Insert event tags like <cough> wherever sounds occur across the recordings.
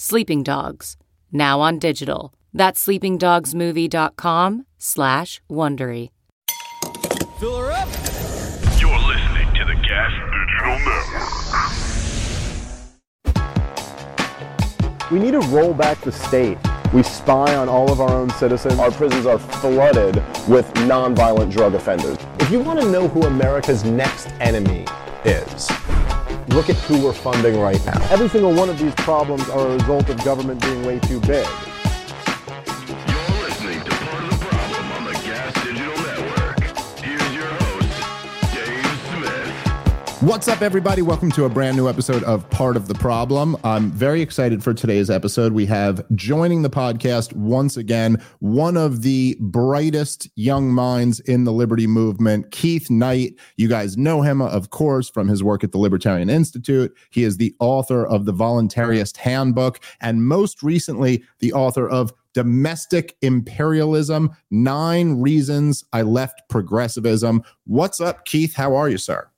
Sleeping Dogs, now on digital. That's sleepingdogsmovie.com slash Wondery. Fill her up! You're listening to the Gas Digital Network. We need to roll back the state. We spy on all of our own citizens. Our prisons are flooded with nonviolent drug offenders. If you want to know who America's next enemy is, look at who we're funding right now. Every single one of these problems are a result of government being way too big. What's up, everybody? Welcome to a brand new episode of Part of the Problem. I'm very excited for today's episode. We have joining the podcast once again one of the brightest young minds in the liberty movement, Keith Knight. You guys know him, of course, from his work at the Libertarian Institute. He is the author of the Voluntarist Handbook and most recently, the author of Domestic Imperialism Nine Reasons I Left Progressivism. What's up, Keith? How are you, sir?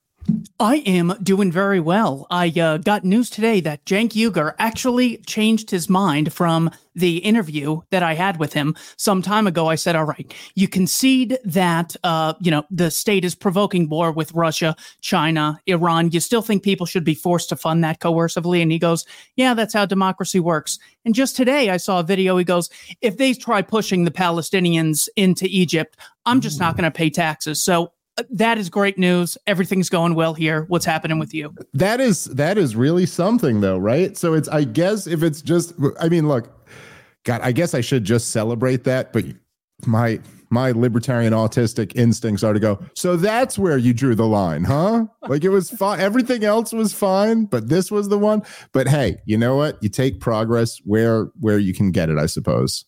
I am doing very well. I uh, got news today that Cenk Uygur actually changed his mind from the interview that I had with him some time ago. I said, "All right, you concede that uh, you know the state is provoking war with Russia, China, Iran. You still think people should be forced to fund that coercively?" And he goes, "Yeah, that's how democracy works." And just today, I saw a video. He goes, "If they try pushing the Palestinians into Egypt, I'm just not going to pay taxes." So that is great news. Everything's going well here. What's happening with you? That is that is really something though, right? So it's I guess if it's just I mean, look, God, I guess I should just celebrate that, but my my libertarian autistic instincts are to go, so that's where you drew the line, huh? Like it was fine. Everything else was fine, but this was the one. But hey, you know what? You take progress where where you can get it, I suppose.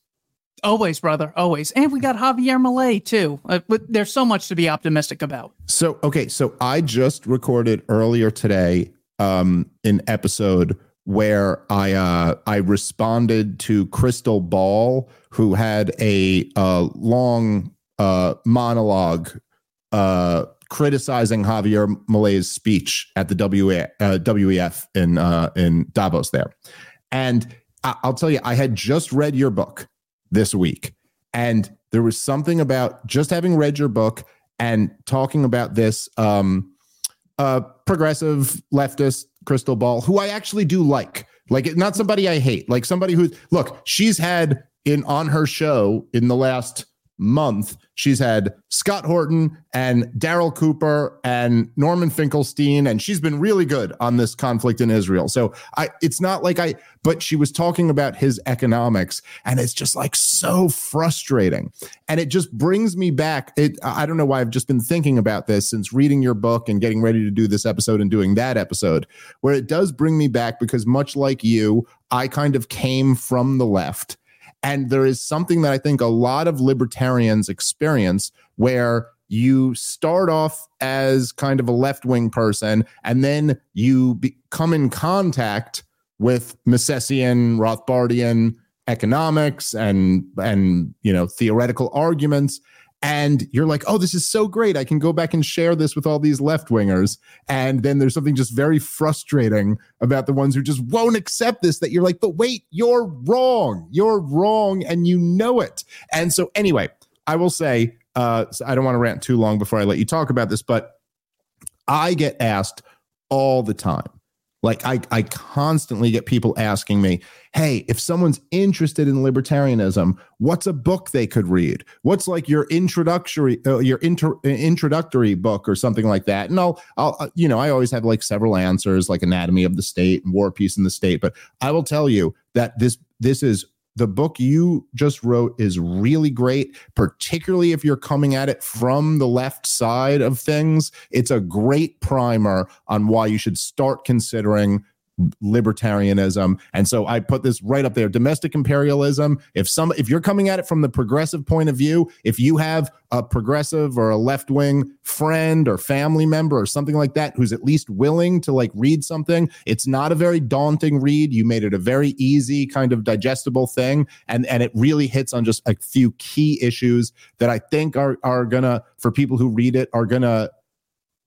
Always, brother, always. And we got Javier Milei too. Uh, but there's so much to be optimistic about. So, okay, so I just recorded earlier today um an episode where I uh I responded to Krystal Ball who had a uh long uh monologue uh criticizing Javier Milei's speech at the WA, uh, WEF in uh in Davos there. And I'll tell you I had just read your book this week. And there was something about just having read your book and talking about this um, uh, progressive leftist Krystal Ball, who I actually do like. Like, not somebody I hate, like somebody who, look, she's had in on her show in the last month, she's had Scott Horton and Darryl Cooper and Norman Finkelstein, and she's been really good on this conflict in Israel. So I, it's not like I, but she was talking about his economics, and it's just like so frustrating, and it just brings me back. It, I don't know why I've just been thinking about this since reading your book and getting ready to do this episode and doing that episode, where it does bring me back because much like you, I kind of came from the left and there is something that I think a lot of libertarians experience where you start off as kind of a left wing person and then you be, come in contact with Misesian, Rothbardian economics and and you know theoretical arguments and you're like, oh, this is so great. I can go back and share this with all these left wingers. And then there's something just very frustrating about the ones who just won't accept this that you're like, but wait, you're wrong. You're wrong and you know it. And so, anyway, I will say, uh, I don't want to rant too long before I let you talk about this, but I get asked all the time Like I, I constantly get people asking me, "Hey, if someone's interested in libertarianism, what's a book they could read? What's like your introductory, uh, your inter, introductory book or something like that?" And I'll, I'll, uh, you know, I always have like several answers, like Anatomy of the State and War, Peace, in the State. But I will tell you that this, this is the book you just wrote is really great, particularly if you're coming at it from the left side of things. It's a great primer on why you should start considering libertarianism. And so i put this right up there domestic imperialism. If some if you're coming at it from the progressive point of view if you have a progressive or a left-wing friend or family member or something like that who's at least willing to like read something it's not a very daunting read. You made it a very easy kind of digestible thing. And and it really hits on just a few key issues that i think are are gonna for people who read it are gonna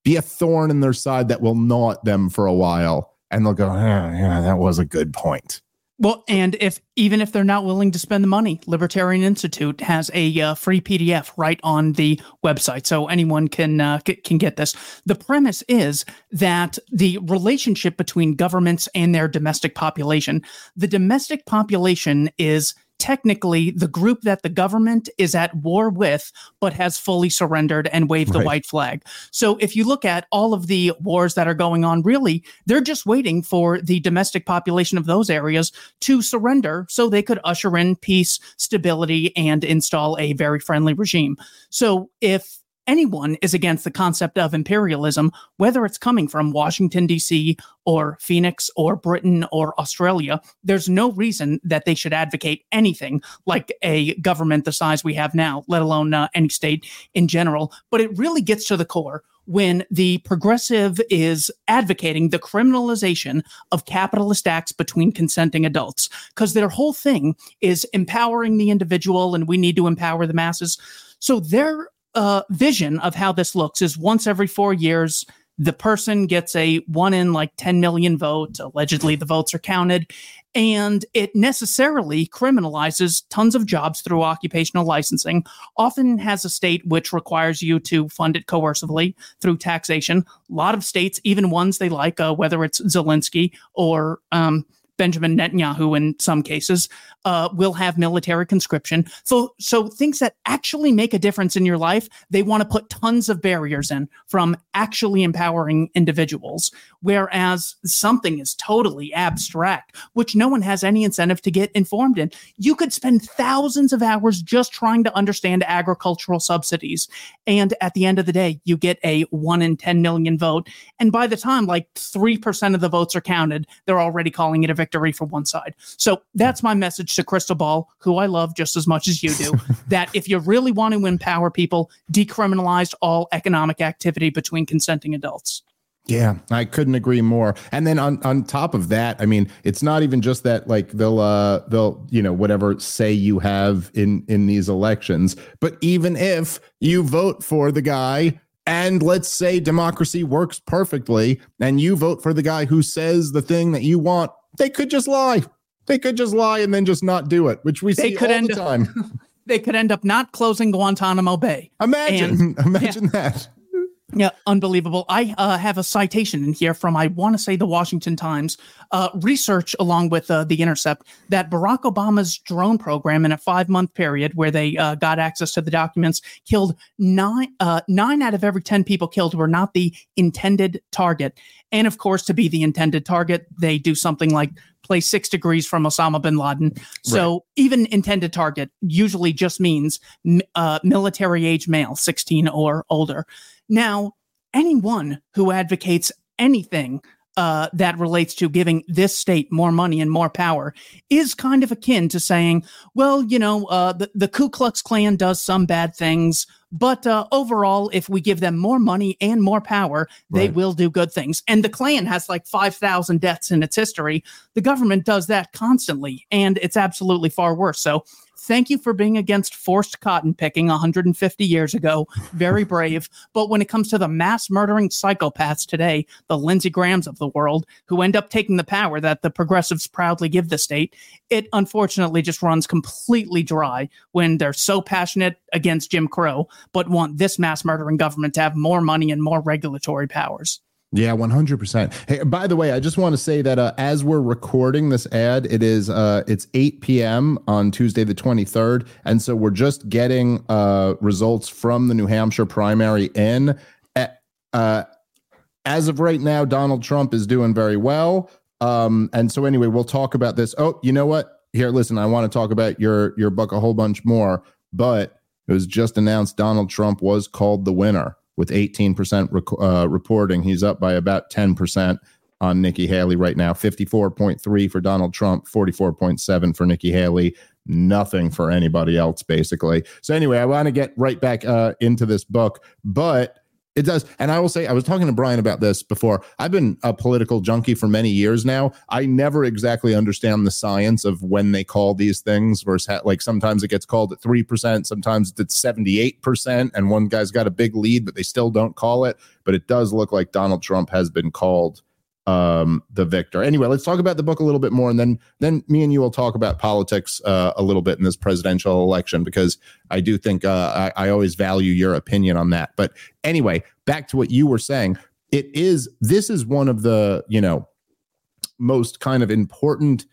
be a thorn in their side that will gnaw at them for a while and they'll go, yeah, that was a good point. Well, and if even if they're not willing to spend the money, Libertarian Institute has a uh, free PDF right on the website, so anyone can uh, can get this. The premise is that the relationship between governments and their domestic population, the domestic population is technically the group that the government is at war with, but has fully surrendered and waved right. the white flag. So if you look at all of the wars that are going on, really, they're just waiting for the domestic population of those areas to surrender so they could usher in peace, stability, and install a very friendly regime. So if anyone is against the concept of imperialism, whether it's coming from Washington, D.C., or Phoenix, or Britain, or Australia. There's no reason that they should advocate anything like a government the size we have now, let alone uh, any state in general. But it really gets to the core when the progressive is advocating the criminalization of capitalist acts between consenting adults, because their whole thing is empowering the individual and we need to empower the masses. So their uh, vision of how this looks is once every four years, the person gets a one in like 10 million vote. Allegedly, the votes are counted. And it necessarily criminalizes tons of jobs through occupational licensing, often has a state which requires you to fund it coercively through taxation. A lot of states, even ones they like, uh, whether it's Zelensky or um, Benjamin Netanyahu in some cases, uh, will have military conscription. So, so things that actually make a difference in your life, they want to put tons of barriers in from actually empowering individuals. Whereas something is totally abstract, which no one has any incentive to get informed in. You could spend thousands of hours just trying to understand agricultural subsidies. And at the end of the day, you get a one in 10 million vote. And by the time like 3% of the votes are counted, they're already calling it a victory for one side. So that's my message to Krystal Ball, who I love just as much as you do, <laughs> that if you really want to empower people, decriminalize all economic activity between consenting adults. Yeah, I couldn't agree more. And then on on top of that, I mean, it's not even just that like they'll uh they'll, you know, whatever say you have in in these elections, but even if you vote for the guy and let's say democracy works perfectly and you vote for the guy who says the thing that you want, they could just lie. They could just lie and then just not do it, which we they see could all end the time. Up, <laughs> they could end up not closing Guantanamo Bay. Imagine, and, <laughs> imagine yeah. that. Yeah, unbelievable. I uh, have a citation in here from, I want to say, the Washington Times uh, research along with uh, The Intercept that Barack Obama's drone program in a five month period where they uh, got access to the documents killed nine, uh, nine out of every 10 people killed were not the intended target. And of course, to be the intended target, they do something like play six degrees from Osama bin Laden. So right. even intended target usually just means uh, military age male, 16 or older. Now, anyone who advocates anything uh, that relates to giving this state more money and more power is kind of akin to saying, well, you know, uh, the, the Ku Klux Klan does some bad things, but uh, overall, if we give them more money and more power, they right. will do good things. And the Klan has like 5,000 deaths in its history. The government does that constantly, and it's absolutely far worse. So Thank you for being against forced cotton picking 150 years ago. Very <laughs> brave. but when it comes to the mass murdering psychopaths today, the Lindsey Grahams of the world, who end up taking the power that the progressives proudly give the state, it unfortunately just runs completely dry when they're so passionate against Jim Crow, but want this mass murdering government to have more money and more regulatory powers. Yeah, 100%. Hey, by the way, I just want to say that uh, as we're recording this ad, it is uh, it's 8 p.m. on Tuesday the 23rd, and so we're just getting uh, results from the New Hampshire primary in. Uh, as of right now, Donald Trump is doing very well. Um, and so anyway, we'll talk about this. Oh, you know what? Here, listen, I want to talk about your your book a whole bunch more, but it was just announced Donald Trump was called the winner with 18% rec- uh, reporting. He's up by about 10% on Nikki Haley right now. 54.3 for Donald Trump, 44.7 for Nikki Haley. Nothing for anybody else, basically. So anyway, I want to get right back uh, into this book, but it does. And I will say, I was talking to Brian about this before. I've been a political junkie for many years now. I never exactly understand the science of when they call these things versus like sometimes it gets called at 3%, sometimes it's 78%, and one guy's got a big lead, but they still don't call it. But it does look like Donald Trump has been called um the victor. Anyway let's talk about the book a little bit more and then then me and you will talk about politics uh, a little bit in this presidential election because i do think uh, I, I always value your opinion on that. But anyway back to what you were saying it is this is one of the you know most kind of important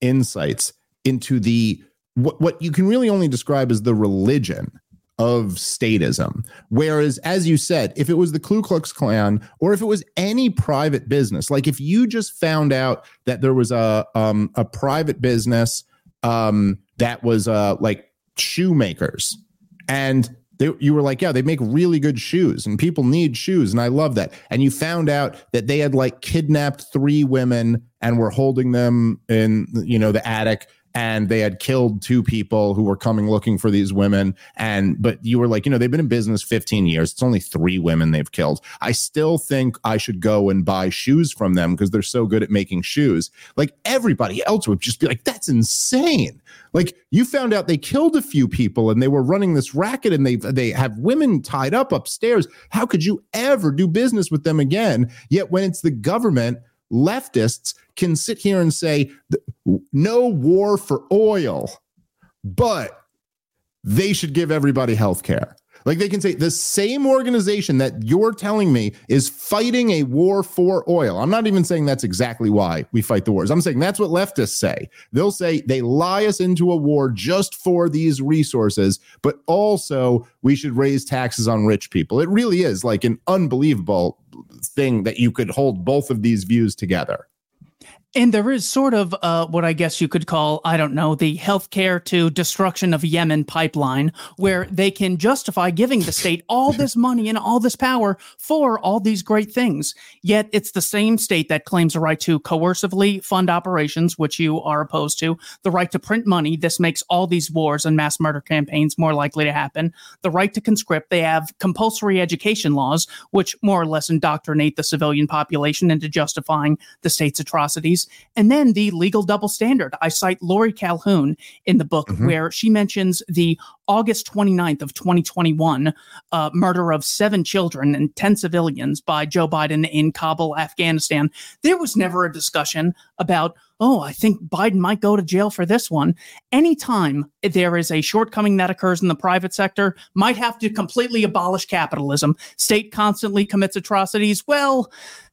insights into the what, what you can really only describe as the religion of statism. Whereas, as you said, if it was the Ku Klux Klan or if it was any private business, like if you just found out that there was a um, a private business um, that was uh, like shoemakers, and they, you were like, yeah, they make really good shoes, and people need shoes, and I love that. And you found out that they had like kidnapped three women and were holding them in, you know, the attic and they had killed two people who were coming looking for these women. And but you were like you know they've been in business 15 years. It's only three women they've killed. I still think i should go and buy shoes from them because they're so good at making shoes. Like everybody else would just be like that's insane. Like you found out they killed a few people and they were running this racket and they they have women tied up upstairs. How could you ever do business with them again? Yet when it's the government leftists can sit here and say no war for oil, but they should give everybody health care. Like they can say the same organization that you're telling me is fighting a war for oil. I'm not even saying that's exactly why we fight the wars. I'm saying that's what leftists say. They'll say they lie us into a war just for these resources, but also we should raise taxes on rich people. It really is like an unbelievable thing that you could hold both of these views together. And there is sort of uh, what I guess you could call, I don't know, the healthcare to destruction of Yemen pipeline, where they can justify giving the state all this money and all this power for all these great things. Yet it's the same state that claims the right to coercively fund operations, which you are opposed to, the right to print money. This makes all these wars and mass murder campaigns more likely to happen. The right to conscript. They have compulsory education laws, which more or less indoctrinate the civilian population into justifying the state's atrocities. And then the legal double standard. I cite Laurie Calhoun in the book Mhm. where she mentions the August 29th of 2021 uh, murder of seven children and 10 civilians by Joe Biden in Kabul, Afghanistan. There was never a discussion about, oh, I think Biden might go to jail for this one. Anytime there is a shortcoming that occurs in the private sector, might have to completely abolish capitalism. State constantly commits atrocities. Well,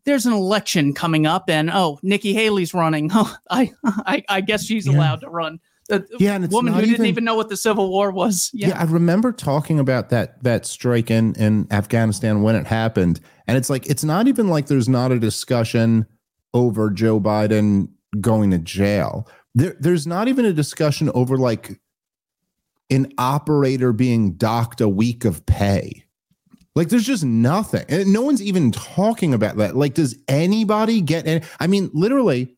there's an election coming up, and oh, Nikki Haley's running. <laughs> Oh, I, I, I guess she's Yeah. allowed to run. The Yeah, and it's woman who not didn't even- even know what the Civil War was. Yeah. Yeah. I remember talking about that that strike in in Afghanistan when it happened, and it's like it's not even like there's not a discussion over Joe Biden going to jail. There, there's not even a discussion over like an operator being docked a week of pay. Like there's just nothing, and no one's even talking about that. Like, does anybody get? Any, I mean, literally,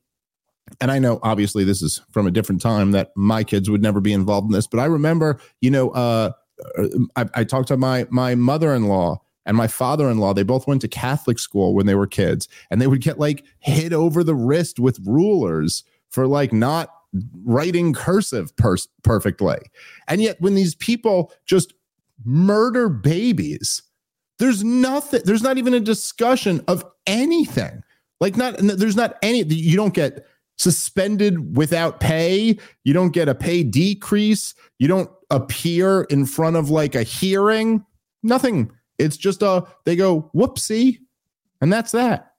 and I know obviously this is from a different time that my kids would never be involved in this, but I remember, you know, uh, I, I talked to my my mother-in-law and my father-in-law. They both went to Catholic school when they were kids, and they would get like hit over the wrist with rulers for like not writing cursive perfectly. And yet, when these people just murder babies, there's nothing. There's not even a discussion of anything. Like not. There's not any. You don't get suspended without pay. You don't get a pay decrease. You don't appear in front of like a hearing. Nothing. It's just a they go whoopsie, and that's that.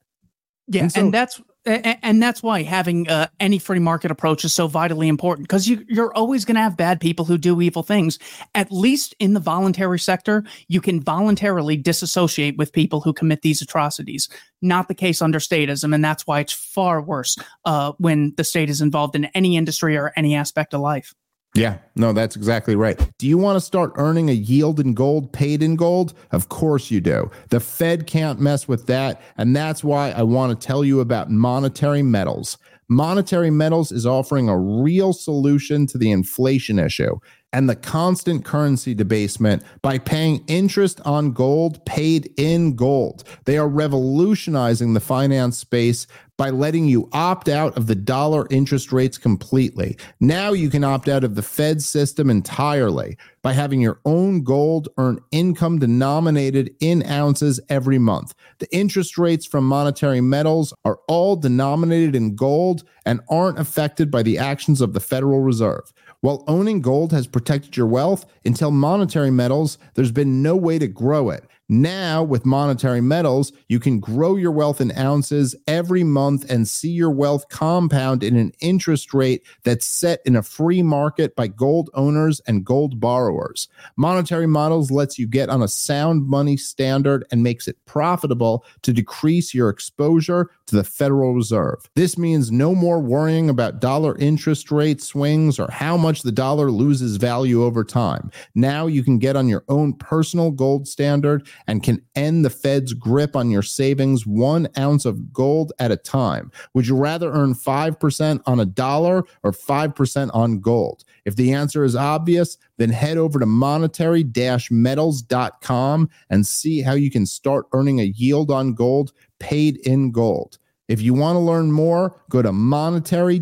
Yeah, And and, that's and that's why having uh, any free market approach is so vitally important because you, you're always going to have bad people who do evil things. At least in the voluntary sector, you can voluntarily disassociate with people who commit these atrocities. Not the case under statism, and that's why it's far worse uh, when the state is involved in any industry or any aspect of life. Yeah, no, that's exactly right. Do you want to start earning a yield in gold paid in gold? Of course you do. The Fed can't mess with that. And that's why I want to tell you about monetary metals. Monetary metals is offering a real solution to the inflation issue and the constant currency debasement by paying interest on gold paid in gold. They are revolutionizing the finance space by letting you opt out of the dollar interest rates completely. Now you can opt out of the Fed system entirely by having your own gold earn income denominated in ounces every month. The interest rates from monetary metals are all denominated in gold and aren't affected by the actions of the Federal Reserve. While owning gold has protected your wealth, until monetary metals, there's been no way to grow it. Now, with monetary metals, you can grow your wealth in ounces every month and see your wealth compound in an interest rate that's set in a free market by gold owners and gold borrowers. Monetary Metals lets you get on a sound money standard and makes it profitable to decrease your exposure to the Federal Reserve. This means no more worrying about dollar interest rate swings or how much the dollar loses value over time. Now you can get on your own personal gold standard and can end the Fed's grip on your savings one ounce of gold at a time. Would you rather earn 5% on a dollar or 5% on gold? If the answer is obvious, then head over to monetary metals.com and see how you can start earning a yield on gold paid in gold. If you want to learn more, go to monetary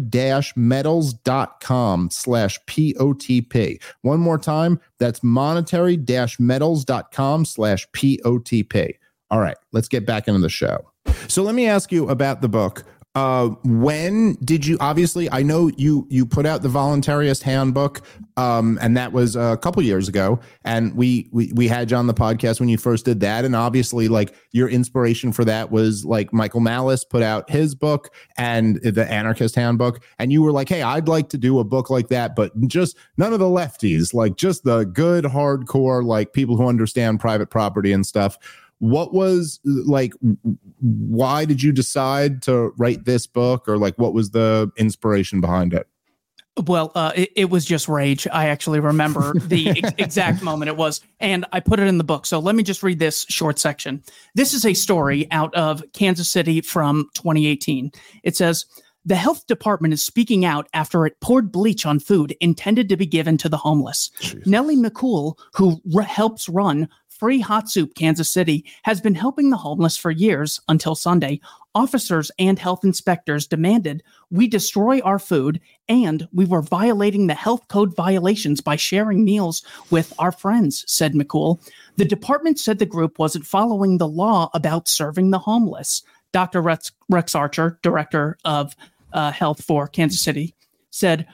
metals.com slash POTP. One more time, that's monetary metals.com slash POTP. All right, let's get back into the show. So let me ask you about the book. Uh, when did you obviously I know you you put out the voluntarist handbook um and that was a couple years ago and we we we had you on the podcast when you first did that and obviously like your inspiration for that was like Michael Malice put out his book and the anarchist handbook and you were like hey I'd like to do a book like that but just none of the lefties like just the good hardcore like people who understand private property and stuff what was like why did you decide to write this book or like what was the inspiration behind it Well, uh, it, it was just rage. I actually remember the <laughs> ex- exact moment it was, and I put it in the book. So let me just read this short section. This is a story out of Kansas City from 2018. It says, the health department is speaking out after it poured bleach on food intended to be given to the homeless. Nellie McCool, who helps run Free Hot Soup Kansas City, has been helping the homeless for years until Sunday. Officers and health inspectors demanded we destroy our food and we were violating the health code violations by sharing meals with our friends, said McCool. The department said the group wasn't following the law about serving the homeless. Dr. Rex, Rex Archer, director of uh, health for Kansas City, said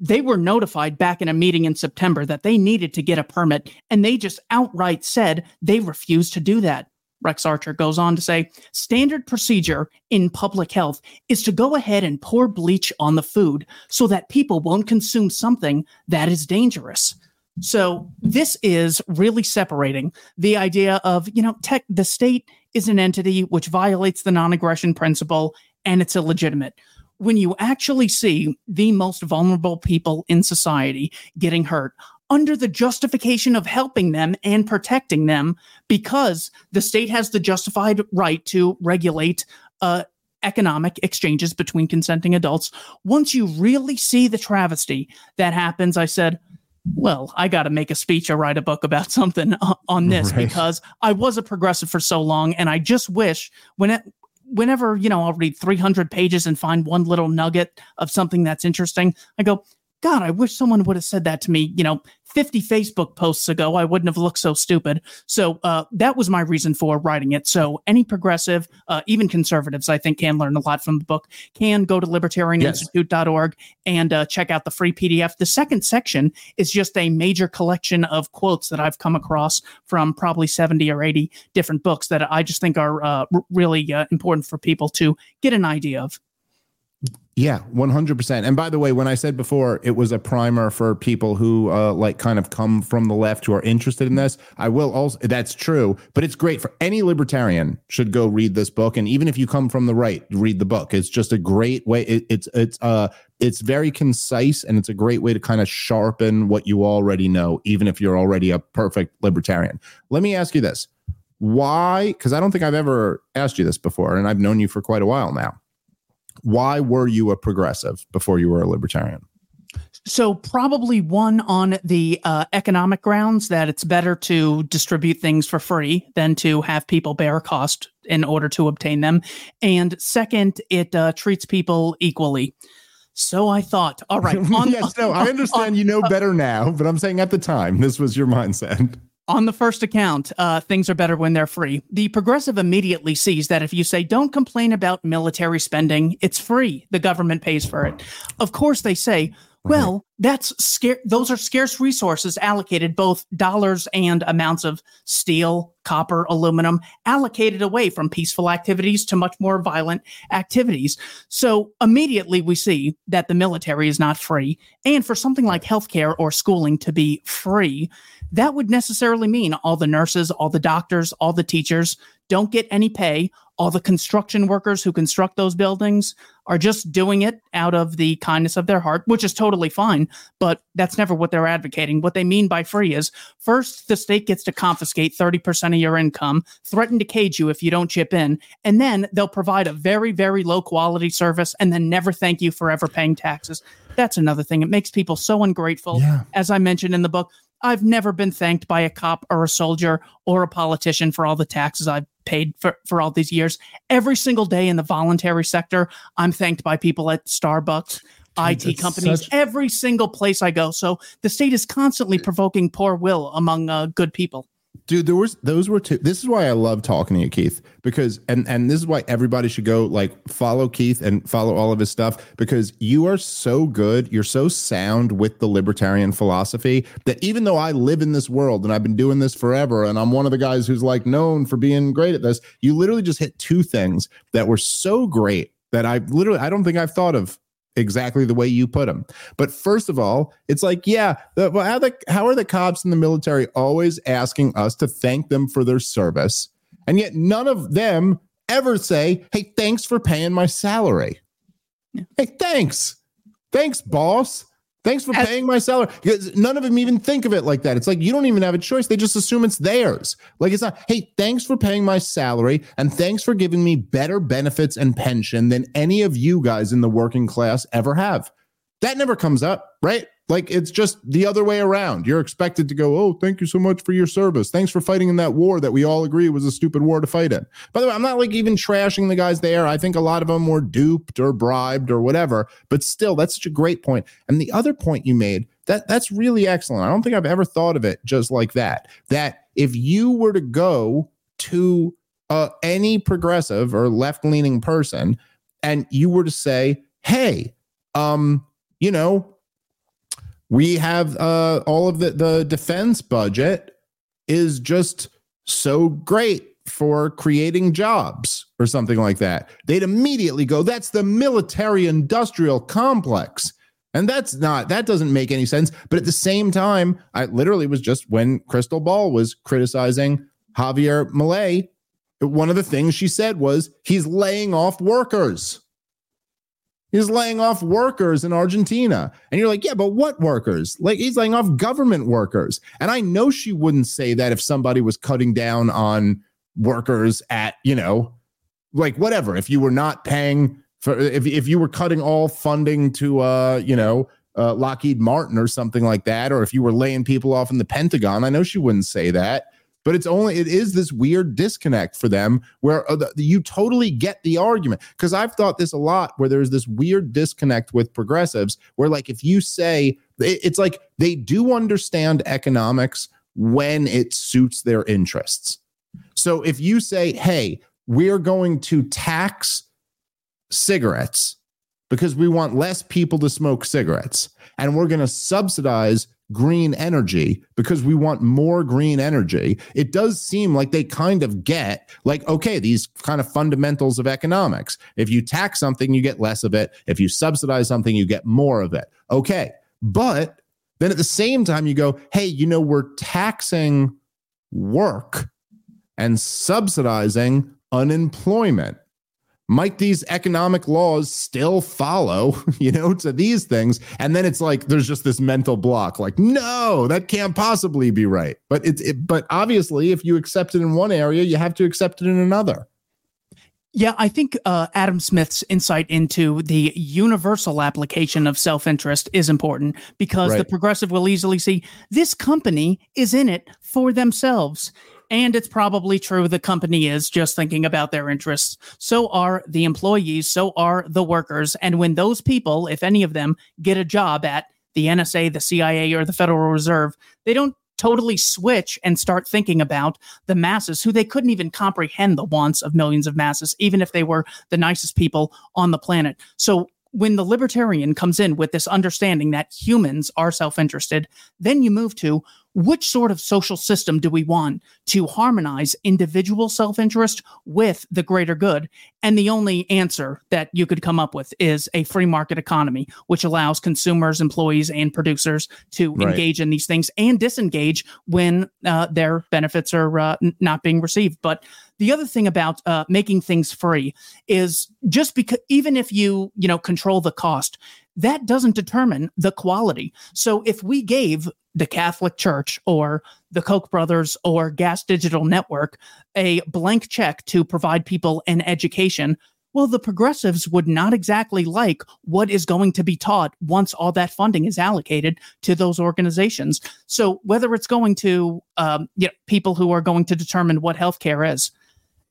they were notified back in a meeting in September that they needed to get a permit, and they just outright said they refused to do that. Rex Archer goes on to say standard procedure in public health is to go ahead and pour bleach on the food so that people won't consume something that is dangerous. So this is really separating the idea of, you know, tech the state is an entity which violates the non-aggression principle and it's illegitimate. When you actually see the most vulnerable people in society getting hurt under the justification of helping them and protecting them because the state has the justified right to regulate uh, economic exchanges between consenting adults. Once you really see the travesty that happens, I said, well, I got to make a speech or write a book about <laughs> something on this Right. because I was a progressive for so long, and I just wish when it, whenever you know I'll read 300 pages and find one little nugget of something that's interesting, I go, God, I wish someone would have said that to me, you know, 50 Facebook posts ago. I wouldn't have looked so stupid. So uh, that was my reason for writing it. So any progressive, uh, even conservatives, I think can learn a lot from the book, can go to libertarianinstitute.org and uh, check out the free PDF. The second section is just a major collection of quotes that I've come across from probably 70 or 80 different books that I just think are uh, really uh, important for people to get an idea of. Yeah, 100%. And by the way, when I said before it was a primer for people who uh, like kind of come from the left who are interested in this, I will also that's true, but it's great for any libertarian should go read this book and even if you come from the right, read the book. It's just a great way it, it's it's uh it's very concise and it's a great way to kind of sharpen what you already know even if you're already a perfect libertarian. Let me ask you this. Why cuz I don't think I've ever asked you this before and I've known you for quite a while now why were you a progressive before you were a libertarian? So, probably one on the uh, economic grounds that it's better to distribute things for free than to have people bear a cost in order to obtain them. And second, it uh, treats people equally. So I thought, all right. <laughs> On, yes, no, I <laughs> understand on, you know better now, but I'm saying at the time, this was your mindset on the first account, uh, things are better when they're free. The progressive immediately sees that if you say, don't complain about military spending, it's free. The government pays for it. Of course, they say, well, that's scarce. Those are scarce resources allocated, both dollars and amounts of steel, copper, aluminum, allocated away from peaceful activities to much more violent activities. So immediately we see that the military is not free. And for something like healthcare or schooling to be free, that would necessarily mean all the nurses, all the doctors, all the teachers don't get any pay. All the construction workers who construct those buildings are just doing it out of the kindness of their heart, which is totally fine. But that's never what they're advocating. What they mean by free is first, the state gets to confiscate 30% of your income, threaten to cage you if you don't chip in, and then they'll provide a very, very low quality service and then never thank you for ever paying taxes. That's another thing. It makes people so ungrateful. Yeah. As I mentioned in the book, I've never been thanked by a cop or a soldier or a politician for all the taxes I've paid for, for all these years. Every single day in the voluntary sector, I'm thanked by people at Starbucks, Dude, IT companies, such... every single place I go. So the state is constantly provoking poor will among uh, good people. Dude, there was those were two. This is why I love talking to you, Keith, because and and this is why everybody should go like follow Keith and follow all of his stuff because you are so good, you're so sound with the libertarian philosophy that even though I live in this world and I've been doing this forever and I'm one of the guys who's like known for being great at this, you literally just hit two things that were so great that I literally I don't think I've thought of exactly the way you put them. But first of all, it's like, yeah, the, well, how, the, how are the cops in the military always asking us to thank them for their service? And yet none of them ever say, hey, thanks for paying my salary. Yeah. Hey, thanks. Thanks, boss. Thanks for paying my salary. Because none of them even think of it like that. It's like you don't even have a choice. They just assume it's theirs. Like it's not, hey, thanks for paying my salary and thanks for giving me better benefits and pension than any of you guys in the working class ever have. That never comes up, right? Like it's just the other way around. You're expected to go, oh, thank you so much for your service. Thanks for fighting in that war that we all agree was a stupid war to fight in. By the way, I'm not like even trashing the guys there. I think a lot of them were duped or bribed or whatever. But still, that's such a great point. And the other point you made, that that's really excellent. I don't think I've ever thought of it just like that. That if you were to go to uh, any progressive or left leaning person and you were to say, hey, um, you know, we have uh, all of the the defense budget is just so great for creating jobs or something like that. They'd immediately go, that's the military industrial complex. And that's not, that doesn't make any sense. But at the same time, I literally was just when Krystal Ball was criticizing Javier Milei, one of the things she said was he's laying off workers. He's laying off workers in Argentina. And you're like, yeah, but what workers? Like he's laying off government workers. And I know she wouldn't say that if somebody was cutting down on workers at, you know, like whatever. If you were not paying for if if you were cutting all funding to uh, you know, uh, Lockheed Martin or something like that, or if you were laying people off in the Pentagon, I know she wouldn't say that. But it's only it is this weird disconnect for them where uh, the, you totally get the argument. Because i've thought this a lot where there's this weird disconnect with progressives where like if you say it's like they do understand economics when it suits their interests. So if you say hey we're going to tax cigarettes because we want less people to smoke cigarettes and we're going to subsidize green energy because we want more green energy. It does seem like they kind of get like, okay, these kind of fundamentals of economics. If you tax something, you get less of it. If you subsidize something, you get more of it. Okay. But then at the same time, you go, hey, you know, we're taxing work and subsidizing unemployment might these economic laws still follow, <laughs> you know, to these things? And then it's like there's just this mental block, like, no, that can't possibly be right. But it's it, but obviously, if you accept it in one area, you have to accept it in another. Yeah, I think uh, Adam Smith's insight into the universal application of self interest is important because right. the progressive will easily see this company is in it for themselves. And it's probably true the company is just thinking about their interests. So are the employees, so are the workers. And when those people, if any of them, get a job at the NSA, the CIA, or the Federal Reserve, they don't totally switch and start thinking about the masses who they couldn't even comprehend the wants of millions of masses, even if they were the nicest people on the planet. So when the libertarian comes in with this understanding that humans are self interested, then you move to which sort of social system do we want to harmonize individual self interest with the greater good? And the only answer that you could come up with is a free market economy, which allows consumers, employees, and producers to right. engage in these things and disengage when uh, their benefits are uh, not being received. But the other thing about uh, making things free is just because even if you you know control the cost that doesn't determine the quality. So if we gave the Catholic Church or the Koch brothers or Gas Digital Network a blank check to provide people an education, well, the progressives would not exactly like what is going to be taught once all that funding is allocated to those organizations. So whether it's going to um, you know, people who are going to determine what healthcare is,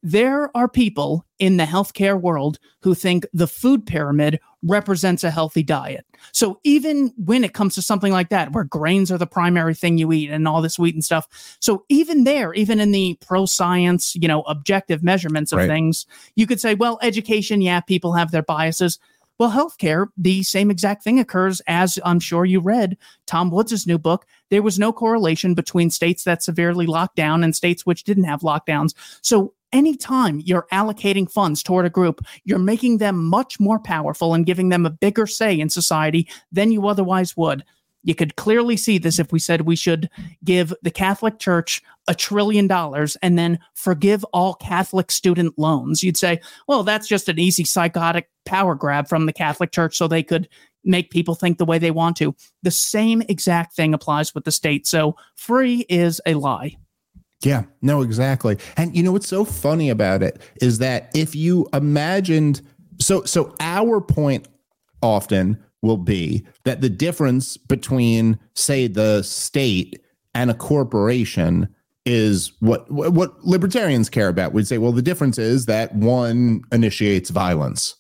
there are people in the healthcare world who think the food pyramid represents a healthy diet. So even when it comes to something like that, where grains are the primary thing you eat and all this wheat and stuff, so even there, even in the pro science, you know, objective measurements of right. things, you could say, well, education, yeah, people have their biases. Well, healthcare, the same exact thing occurs as I'm sure you read Tom Woods' new book. There was no correlation between states that severely locked down and states which didn't have lockdowns. So anytime you're allocating funds toward a group, you're making them much more powerful and giving them a bigger say in society than you otherwise would. You could clearly see this if we said we should give the Catholic Church a trillion dollars and then forgive all Catholic student loans. You'd say, well, that's just an easy psychotic power grab from the Catholic Church so they could make people think the way they want to. The same exact thing applies with the state. So free is a lie. Yeah, no, exactly. And you know what's so funny about it is that if you imagined so so our point often will be that the difference between say the state and a corporation is what what libertarians care about. We'd say, well, the difference is that one initiates violence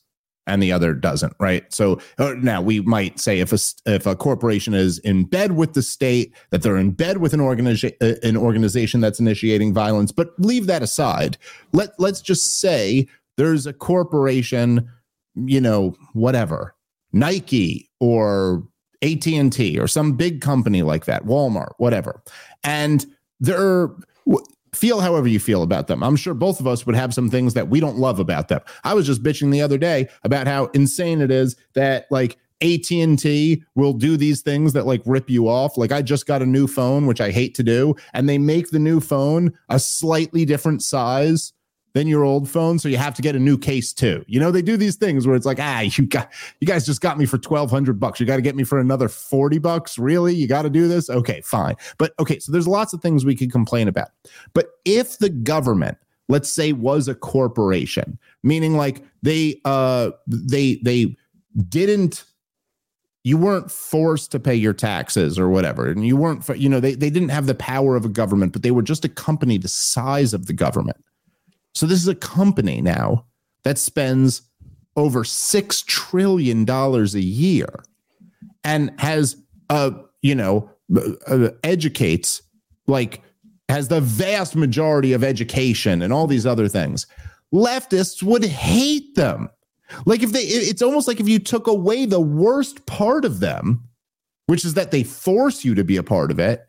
and the other doesn't, right? So uh, now we might say if a if a corporation is in bed with the state, that they're in bed with an organization uh, an organization that's initiating violence. But leave that aside. Let let's just say there's a corporation, you know, whatever, Nike or AT and T or some big company like that, Walmart, whatever, and they're feel however you feel about them. I'm sure both of us would have some things that we don't love about them. I was just bitching the other day about how insane it is that like AT&T will do these things that like rip you off. Like I just got a new phone, which I hate to do, and they make the new phone a slightly different size than your old phone, so you have to get a new case too. You know, they do these things where it's like, ah, you got you guys just got me for 1200 bucks. You got to get me for another 40 bucks. Really? You got to do this? Okay, fine. But okay, so there's lots of things we could complain about. But if the government let's say was a corporation meaning like they uh they they didn't you weren't forced to pay your taxes or whatever and you weren't you know they, they didn't have the power of a government but they were just a company the size of the government so this is a company now that spends over six trillion dollars a year and has uh you know uh, educates like has the vast majority of education and all these other things. Leftists would hate them. Like if they, it's almost like if you took away the worst part of them, which is that they force you to be a part of it,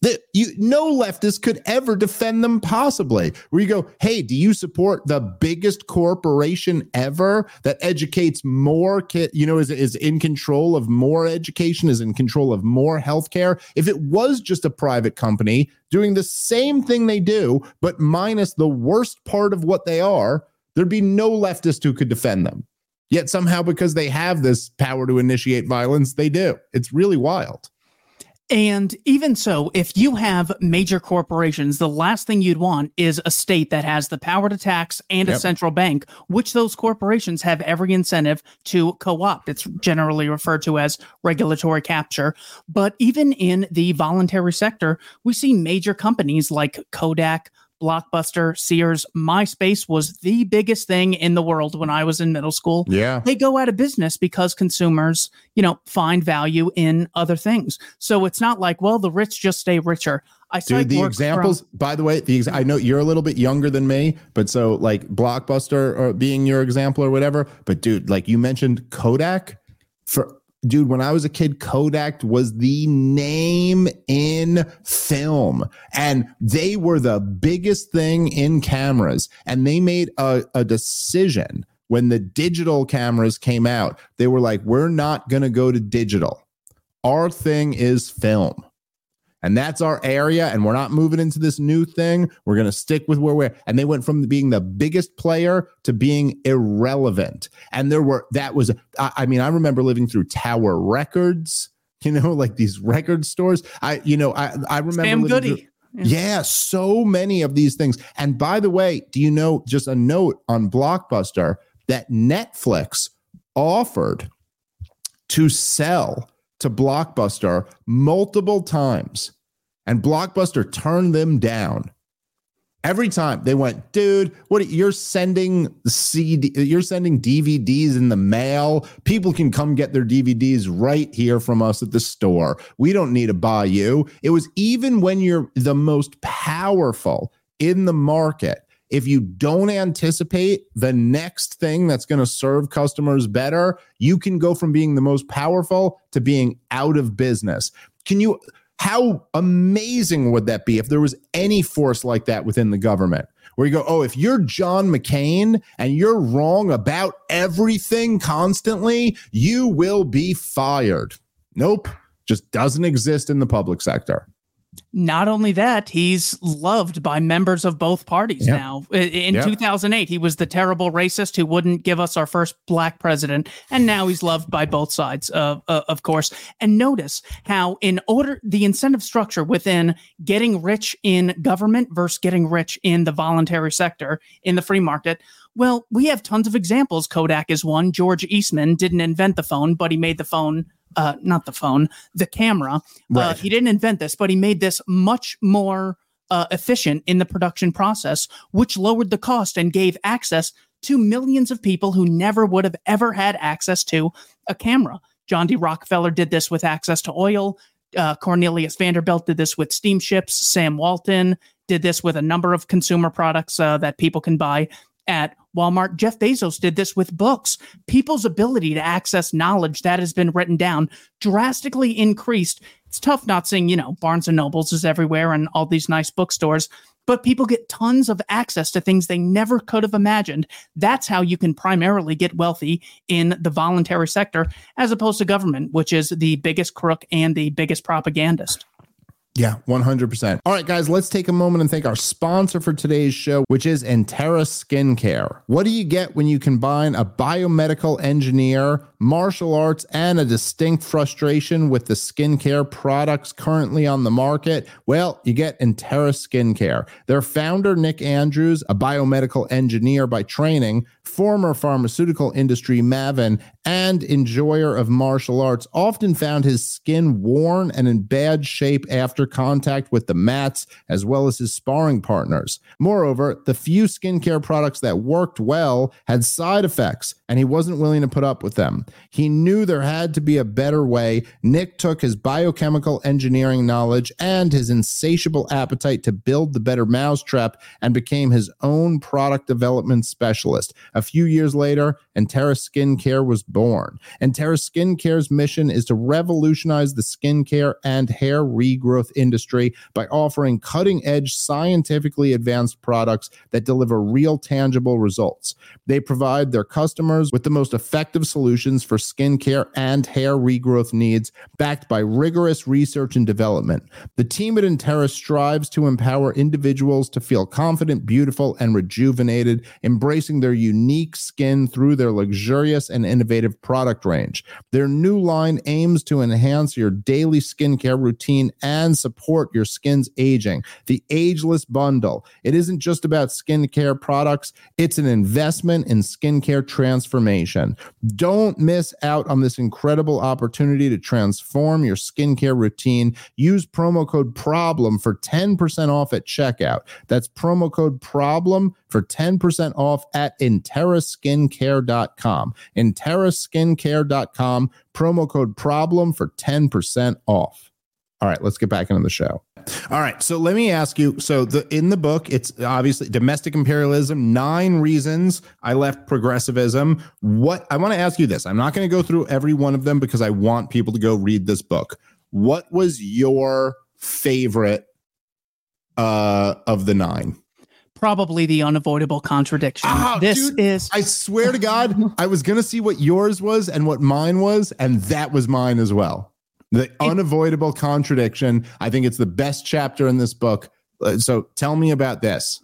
that you no leftist could ever defend them possibly where you go hey do you support the biggest corporation ever that educates more you know is, is in control of more education is in control of more healthcare if it was just a private company doing the same thing they do but minus the worst part of what they are there'd be no leftist who could defend them. Yet somehow, because they have this power to initiate violence, they do. It's really wild. And even so, if you have major corporations, the last thing you'd want is a state that has the power to tax and yep. a central bank, which those corporations have every incentive to co opt. It's generally referred to as regulatory capture. But even in the voluntary sector, we see major companies like Kodak, Blockbuster, Sears, MySpace was the biggest thing in the world when I was in middle school. Yeah. They go out of business because consumers, you know, find value in other things. So it's not like, well, the rich just stay richer. I Dude, the examples, from- by the way, the ex- I know you're a little bit younger than me, but so like Blockbuster or being your example or whatever. But dude, like you mentioned Kodak for dude, when I was a kid, Kodak was the name in film, and they were the biggest thing in cameras. And they made a, a decision when the digital cameras came out. They were like, we're not going to go to digital. Our thing is film and that's our area and we're not moving into this new thing we're going to stick with where we're and they went from being the biggest player to being irrelevant and there were that was i, I mean i remember living through tower records <laughs> you know like these record stores i you know i i remember Sam Goody. Through, yeah. yeah, so many of these things. And by the way, do you know just a note on Blockbuster that Netflix offered to sell to Blockbuster multiple times, and Blockbuster turned them down. Every time they went, dude, what you're sending CD, you're sending DVDs in the mail. People can come get their DVDs right here from us at the store. We don't need to buy you. It was even when you're the most powerful in the market if you don't anticipate the next thing that's going to serve customers better, you can go from being the most powerful to being out of business. Can you? How amazing would that be if there was any force like that within the government? Where you go, oh, if you're John McCain and you're wrong about everything constantly, you will be fired. Nope, just doesn't exist in the public sector. Not only that, he's loved by members of both parties yep. now. In yep. 2008, he was the terrible racist who wouldn't give us our first black president, and now he's loved by both sides, uh, uh, of course. And notice how, in order, the incentive structure within getting rich in government versus getting rich in the voluntary sector in the free market. Well, we have tons of examples. Kodak is one. George Eastman didn't invent the phone, but he made the phone uh, not the phone, the camera. Uh, right. Uh, he didn't invent this, but he made this much more uh, efficient in the production process, which lowered the cost and gave access to millions of people who never would have ever had access to a camera. John D. Rockefeller did this with access to oil. Uh, Cornelius Vanderbilt did this with steamships. Sam Walton did this with a number of consumer products uh, that people can buy at Walmart. Jeff Bezos did this with books. People's ability to access knowledge that has been written down drastically increased. It's tough not seeing, you know, Barnes and Nobles is everywhere and all these nice bookstores, but people get tons of access to things they never could have imagined. That's how you can primarily get wealthy in the voluntary sector as opposed to government, which is the biggest crook and the biggest propagandist. Yeah, 100%. All right, guys, let's take a moment and thank our sponsor for today's show, which is Entera Skincare. What do you get when you combine a biomedical engineer, martial arts, and a distinct frustration with the skincare products currently on the market? Well, you get Entera Skincare. Their founder, Nick Andrews, a biomedical engineer by training, former pharmaceutical industry maven, and enjoyer of martial arts, often found his skin worn and in bad shape after contact with the mats, as well as his sparring partners. Moreover, the few skincare products that worked well had side effects, and he wasn't willing to put up with them. He knew there had to be a better way. Nick took his biochemical engineering knowledge and his insatiable appetite to build the better mousetrap and became his own product development specialist. A few years later, Entera Skincare was born. Entera Skincare's mission is to revolutionize the skincare and hair regrowth industry by offering cutting edge, scientifically advanced products that deliver real, tangible results. They provide their customers with the most effective solutions for skincare and hair regrowth needs, backed by rigorous research and development. The team at Entera strives to empower individuals to feel confident, beautiful, and rejuvenated, embracing their unique skin through their luxurious and innovative product range. Their new line aims to enhance your daily skincare routine and support your skin's aging. The Ageless Bundle. It isn't just about skincare products, it's an investment in skincare transformation. Don't miss out on this incredible opportunity to transform your skincare routine. Use promo code PROBLEM for 10% off at checkout. That's promo code PROBLEM for 10% off at enteraskincare.com. enteraskincare.com, promo code PROBLEM for 10% off. All right, let's get back into the show. All right, so let me ask you. So the in the book, it's obviously domestic imperialism. Nine reasons I left progressivism. What I want to ask you this. I'm not going to go through every one of them because I want people to go read this book. What was your favorite uh, of the nine? Probably the unavoidable contradiction. Ah, this dude, is I swear to God, I was gonna see what yours was and what mine was, and that was mine as well. The unavoidable contradiction. I think it's the best chapter in this book. Uh, So tell me about this.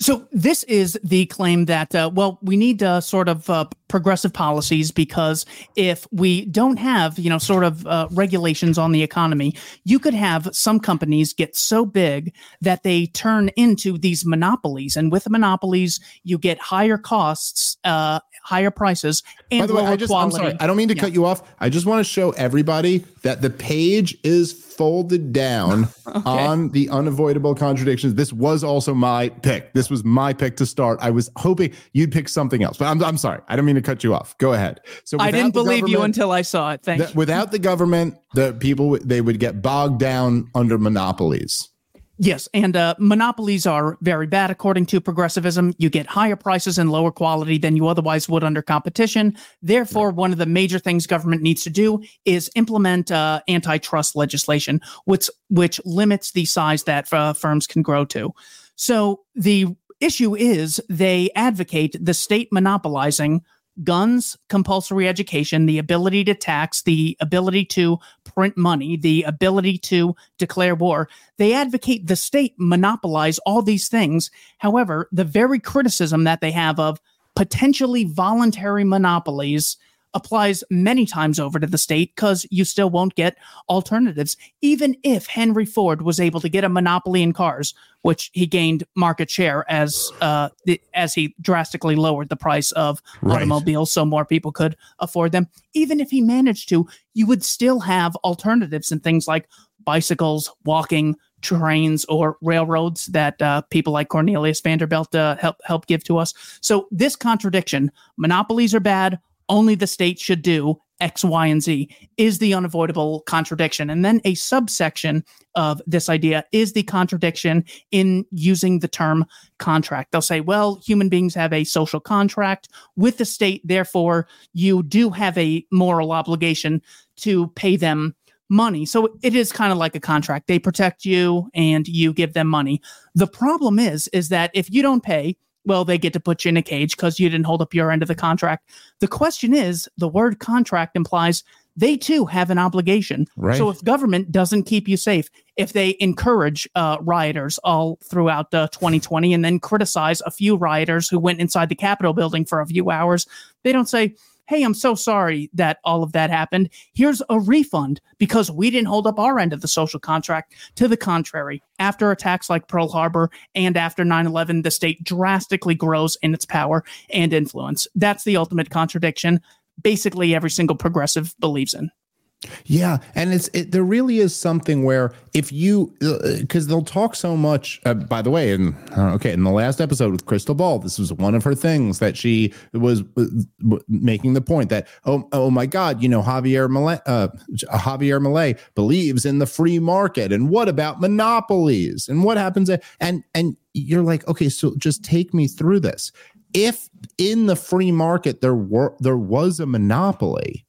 So this is the claim that uh, well, we need uh, sort of uh, progressive policies because if we don't have you know sort of uh, regulations on the economy, you could have some companies get so big that they turn into these monopolies, and with monopolies, you get higher costs, uh, higher prices, and By the way, I just quality. I'm sorry. I don't mean to Yeah. cut you off. I just want to show everybody that the page is folded down <laughs> on the unavoidable contradictions. This was also my pick. This was my pick to start. I was hoping you'd pick something else, but I'm, I'm sorry. I don't mean to cut you off. Go ahead. So I didn't believe you until I saw it. Thank the- without the government, the people they would get bogged down under monopolies. Yes, and uh, monopolies are very bad according to progressivism. You get higher prices and lower quality than you otherwise would under competition. Therefore, one of the major things government needs to do is implement uh, antitrust legislation, which which limits the size that uh, firms can grow to. So the issue is they advocate the state monopolizing guns, compulsory education, the ability to tax, the ability to print money, the ability to declare war. They advocate the state monopolize all these things. However, the very criticism that they have of potentially voluntary monopolies applies many times over to the state because you still won't get alternatives. Even if Henry Ford was able to get a monopoly in cars, which he gained market share as uh, the, as he drastically lowered the price of Right. automobiles so more people could afford them. Even if he managed to, you would still have alternatives and things like bicycles, walking, trains, or railroads that uh, people like Cornelius Vanderbilt uh, help help give to us. So this contradiction: monopolies are bad. Only the state should do X, Y, and Z is the unavoidable contradiction. And then a subsection of this idea is the contradiction in using the term contract. They'll say, well, human beings have a social contract with the state. Therefore, you do have a moral obligation to pay them money. So it is kind of like a contract. They protect you and you give them money. The problem is, is that if you don't pay, well, they get to put you in a cage because you didn't hold up your end of the contract. The question is, the word contract implies they too have an obligation. Right. So if government doesn't keep you safe, if they encourage uh, rioters all throughout uh, 2020 and then criticize a few rioters who went inside the Capitol building for a few hours, they don't say, hey, I'm so sorry that all of that happened. Here's a refund because we didn't hold up our end of the social contract. To the contrary, after attacks like Pearl Harbor and after 9 11, the state drastically grows in its power and influence. That's the ultimate contradiction. Basically, every single progressive believes in. Yeah, and it's it, there really is something where if you because uh, they'll talk so much. Uh, by the way, and uh, okay, in the last episode with Krystal Ball, this was one of her things that she was uh, making the point that oh oh my God, you know Javier Milei, uh, Javier Milei believes in the free market, and what about monopolies, and what happens? At, and and you're like, okay, so just take me through this. If in the free market there were there was a monopoly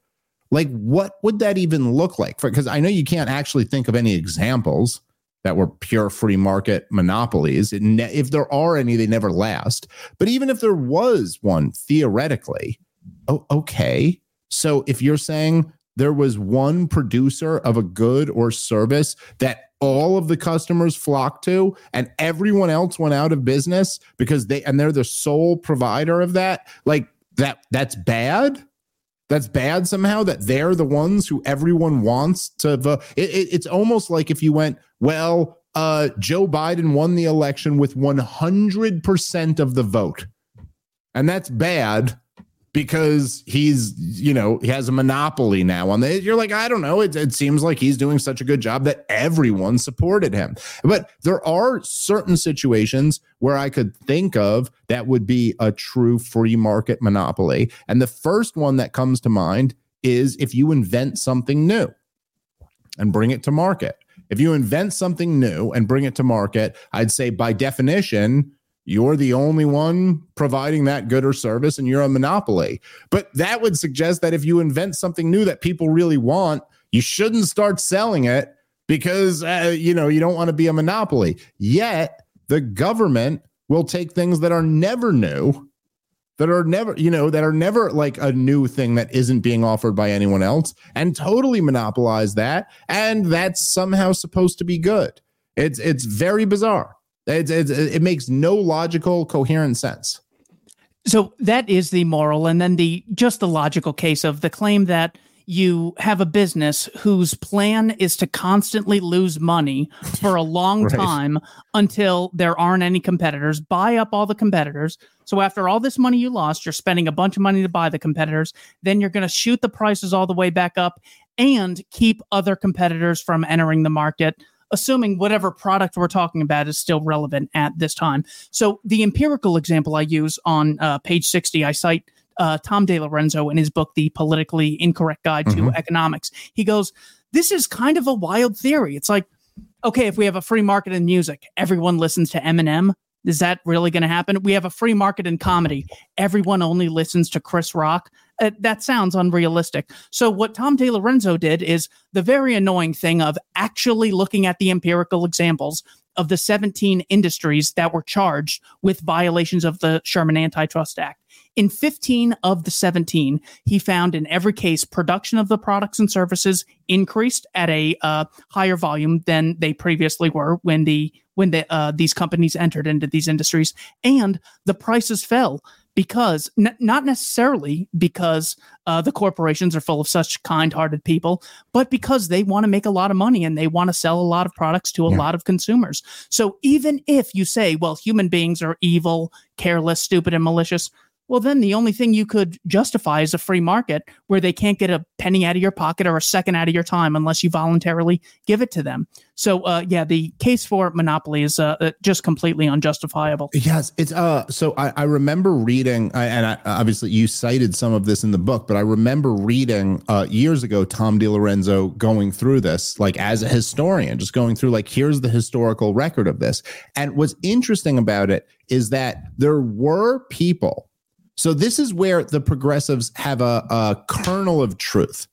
like, what would that even look like? Because I know you can't actually think of any examples that were pure free market monopolies. If there are any, they never last. But even if there was one, theoretically, oh, okay. So if you're saying there was one producer of a good or service that all of the customers flocked to and everyone else went out of business because they and they're the sole provider of that like that that's bad that's bad somehow that they're the ones who everyone wants to vote. It, it, it's almost like if you went, well, uh, Joe Biden won the election with 100% of the vote. And that's bad because he's you know he has a monopoly now on the you're like i don't know. It, it seems like he's doing such a good job that everyone supported him. But there are certain situations where i could think of that would be a true free market monopoly. And the first one that comes to mind is if you invent something new and bring it to market. If you invent something new and bring it to market i'd say by definition you're the only one providing that good or service and you're a monopoly. But that would suggest that if you invent something new that people really want, you shouldn't start selling it because uh, you know, you don't want to be a monopoly. Yet, the government will take things that are never new that are never, you know, that are never like a new thing that isn't being offered by anyone else and totally monopolize that and that's somehow supposed to be good. It's it's very bizarre. It, it, it makes no logical, coherent sense. So that is the moral, and then the just the logical case of the claim that you have a business whose plan is to constantly lose money for a long <laughs> right. time until there aren't any competitors, buy up all the competitors. So after all this money you lost, you're spending a bunch of money to buy the competitors, then you're going to shoot the prices all the way back up and keep other competitors from entering the market assuming whatever product we're talking about is still relevant at this time. So the empirical example I use on uh, page 60, I cite uh, Tom DiLorenzo in his book, The Politically Incorrect Guide mm-hmm. to Economics. He goes, This is kind of a wild theory. It's like, okay, if we have a free market in music, everyone listens to Eminem. Is that really going to happen? We have a free market in comedy. Everyone only listens to Chris Rock. Uh, that sounds unrealistic. So what Tom DiLorenzo did is the very annoying thing of actually looking at the empirical examples of the 17 industries that were charged with violations of the Sherman Antitrust Act. In 15 of the 17, he found in every case production of the products and services increased at a uh, higher volume than they previously were when the when the, uh, these companies entered into these industries, and the prices fell because n- not necessarily because uh, the corporations are full of such kind-hearted people but because they want to make a lot of money and they want to sell a lot of products to a yeah. lot of consumers so even if you say well human beings are evil careless stupid and malicious well, then the only thing you could justify is a free market where they can't get a penny out of your pocket or a second out of your time unless you voluntarily give it to them. So, uh, yeah, the case for monopoly is uh, uh just completely unjustifiable. Yes, it's uh. So I, I remember reading, and I, obviously you cited some of this in the book, but I remember reading uh, years ago Tom DiLorenzo going through this, like as a historian, just going through like here's the historical record of this. And what's interesting about it is that there were people so this is where the progressives have a, a kernel of truth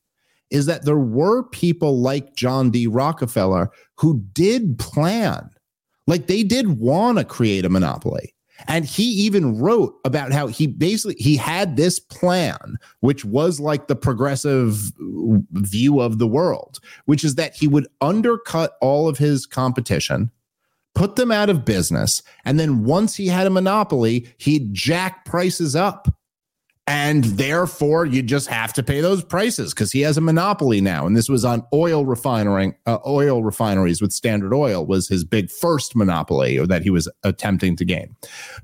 is that there were people like John D. Rockefeller who did plan, like they did want to create a monopoly. And he even wrote about how he basically he had this plan, which was like the progressive view of the world, which is that he would undercut all of his competition put them out of business. And then once he had a monopoly, he'd jack prices up. and therefore you just have to pay those prices because he has a monopoly now. And this was on oil refining, uh, oil refineries with Standard Oil was his big first monopoly that he was attempting to gain.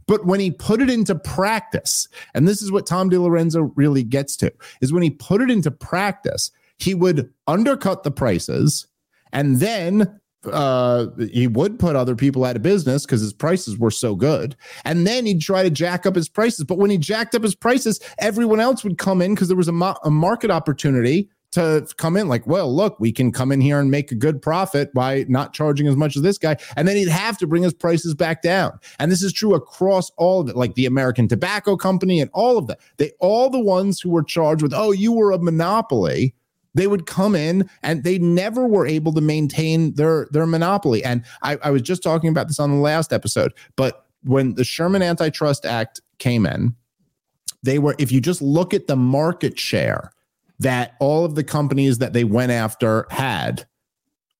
But when he put it into practice, and this is what Tom DiLorenzo really gets to, is when he put it into practice, he would undercut the prices and then uh he would put other people out of business because his prices were so good. And then he'd try to jack up his prices. But when he jacked up his prices everyone else would come in because there was a, mo- a market opportunity to come in like well look we can come in here and make a good profit by not charging as much as this guy. And then he'd have to bring his prices back down. And this is true across all of it like the american tobacco company and all of that. They all the ones who were charged with oh you were a monopoly they would come in and they never were able to maintain their their monopoly. And I, I was just talking about this on the last episode, but when the Sherman Antitrust Act came in, they were, if you just look at the market share that all of the companies that they went after had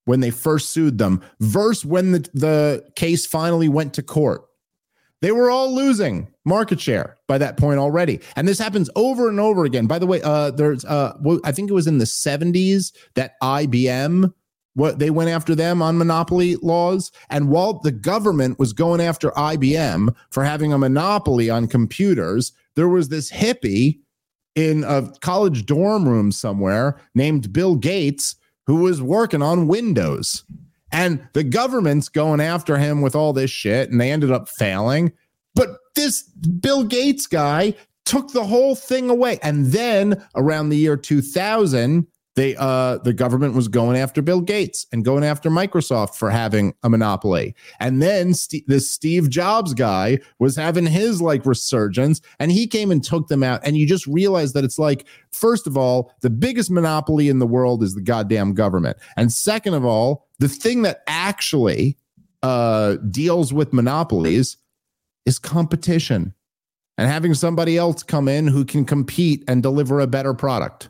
when they first sued them, versus when the, the case finally went to court, they were all losing market share by that point already. And this happens over and over again. By the way, uh, there's uh, I think it was in the 70s that IBM what they went after them on monopoly laws. And while the government was going after IBM for having a monopoly on computers, there was this hippie in a college dorm room somewhere named Bill Gates who was working on Windows. And the government's going after him with all this shit, and they ended up failing. But this Bill Gates guy took the whole thing away. And then around the year 2000, they uh the government was going after Bill Gates and going after Microsoft for having a monopoly. And then St- this Steve Jobs guy was having his like resurgence and he came and took them out and you just realize that it's like first of all, the biggest monopoly in the world is the goddamn government. And second of all, the thing that actually uh deals with monopolies is competition and having somebody else come in who can compete and deliver a better product.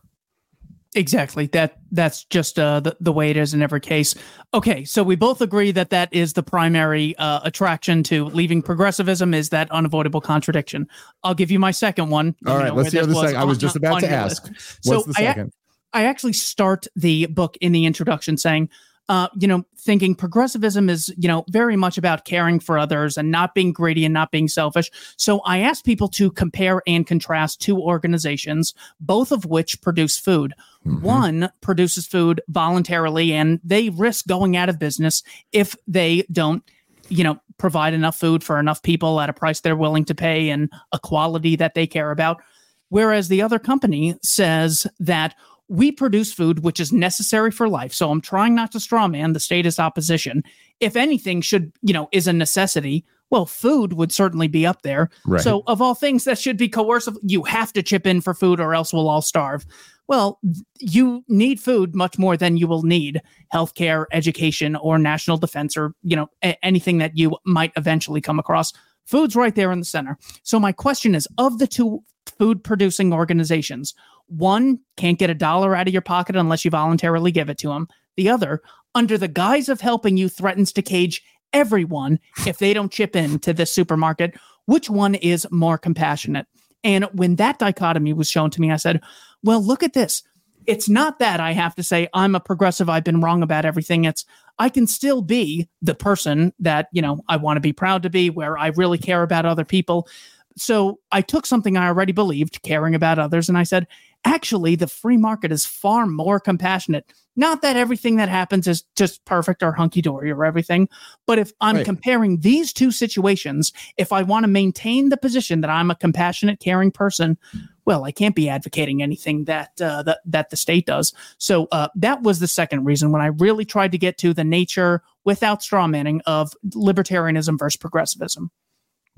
Exactly. That that's just uh, the the way it is in every case. Okay, so we both agree that that is the primary uh, attraction to leaving progressivism is that unavoidable contradiction. I'll give you my second one. All right, let's hear the second. I was just about to ask. What's so the second? I, I actually start the book in the introduction saying uh, you know, thinking progressivism is, you know, very much about caring for others and not being greedy and not being selfish. So I asked people to compare and contrast two organizations, both of which produce food. Mm-hmm. One produces food voluntarily and they risk going out of business if they don't, you know, provide enough food for enough people at a price they're willing to pay and a quality that they care about. Whereas the other company says that we produce food which is necessary for life. So I'm trying not to strawman the status opposition. If anything should, you know, is a necessity, well, food would certainly be up there. Right. So of all things that should be coercive, you have to chip in for food or else we'll all starve. Well, you need food much more than you will need healthcare, education, or national defense, or you know a- anything that you might eventually come across. Food's right there in the center. So my question is: of the two food producing organizations, one can't get a dollar out of your pocket unless you voluntarily give it to him. The other, under the guise of helping you, threatens to cage everyone if they don't chip in to this supermarket. Which one is more compassionate? And when that dichotomy was shown to me, I said, well, look at this. It's not that I have to say I'm a progressive, I've been wrong about everything. It's I can still be the person that, you know, I want to be proud to be, where I really care about other people. So I took something I already believed, caring about others, and I said, actually, the free market is far more compassionate. Not that everything that happens is just perfect or hunky dory or everything, but if I'm right. comparing these two situations, if I want to maintain the position that I'm a compassionate, caring person, well, I can't be advocating anything that uh, that that the state does. So uh, that was the second reason when I really tried to get to the nature without strawmanning of libertarianism versus progressivism.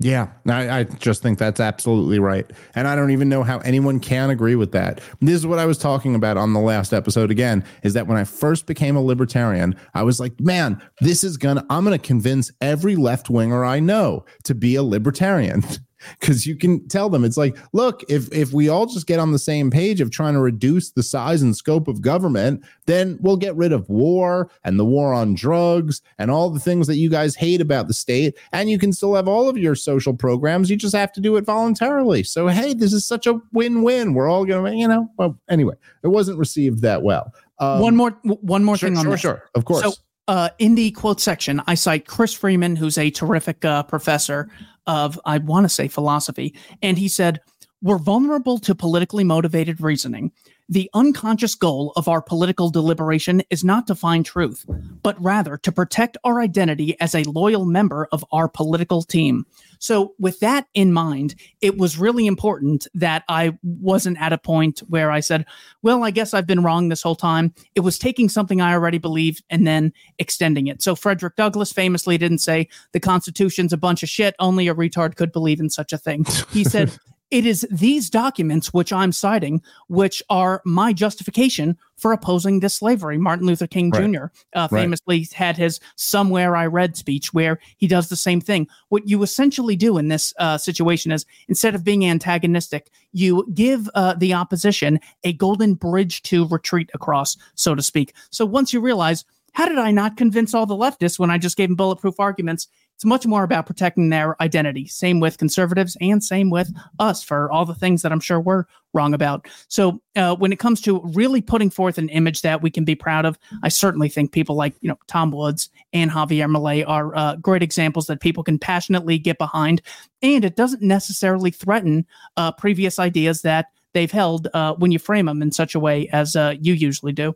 Yeah, I, I, just think that's absolutely right. And I don't even know how anyone can agree with that. This is what I was talking about on the last episode again is that when I first became a libertarian, I was like, man, this is gonna, I'm gonna convince every left winger I know to be a libertarian. <laughs> because you can tell them it's like look if if we all just get on the same page of trying to reduce the size and scope of government then we'll get rid of war and the war on drugs and all the things that you guys hate about the state and you can still have all of your social programs you just have to do it voluntarily. So hey this is such a win-win. We're all gonna you know well anyway it wasn't received that well. Um, one more one more sure, thing on sure this. sure. Of course. So, uh, in the quote section, I cite Chris Freiman, who's a terrific uh, professor of, I want to say, philosophy. And he said, We're vulnerable to politically motivated reasoning. The unconscious goal of our political deliberation is not to find truth, but rather to protect our identity as a loyal member of our political team. So, with that in mind, it was really important that I wasn't at a point where I said, Well, I guess I've been wrong this whole time. It was taking something I already believed and then extending it. So, Frederick Douglass famously didn't say the Constitution's a bunch of shit, only a retard could believe in such a thing. He said, <laughs> It is these documents which I'm citing, which are my justification for opposing this slavery. Martin Luther King Right. Jr. Uh, Right. famously had his "Somewhere I Read" speech, where he does the same thing. What you essentially do in this uh, situation is, instead of being antagonistic, you give uh, the opposition a golden bridge to retreat across, so to speak. So once you realize, how did I not convince all the leftists when I just gave them bulletproof arguments? It's much more about protecting their identity. Same with conservatives and same with us for all the things that I'm sure we're wrong about. So uh, when it comes to really putting forth an image that we can be proud of, I certainly think people like you know Tom Woods and Javier Milei are uh, great examples that people can passionately get behind, and it doesn't necessarily threaten uh, previous ideas that they've held uh, when you frame them in such a way as uh, you usually do.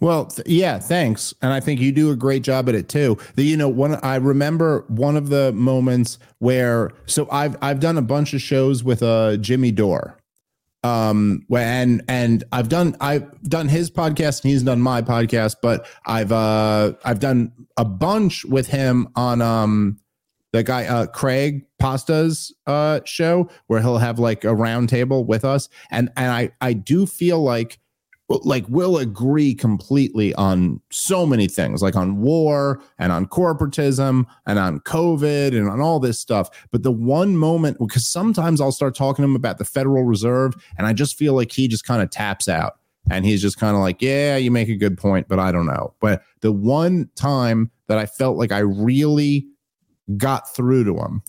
Well, th- yeah, thanks. And I think you do a great job at it too. The, you know, one I remember one of the moments where so I've I've done a bunch of shows with uh Jimmy Dore. Um when and I've done I've done his podcast and he's done my podcast, but I've uh I've done a bunch with him on um the guy uh Craig Pasta's uh show where he'll have like a round table with us and and I I do feel like like we'll agree completely on so many things like on war and on corporatism and on covid and on all this stuff but the one moment because sometimes i'll start talking to him about the federal reserve and i just feel like he just kind of taps out and he's just kind of like yeah you make a good point but i don't know but the one time that i felt like i really got through to him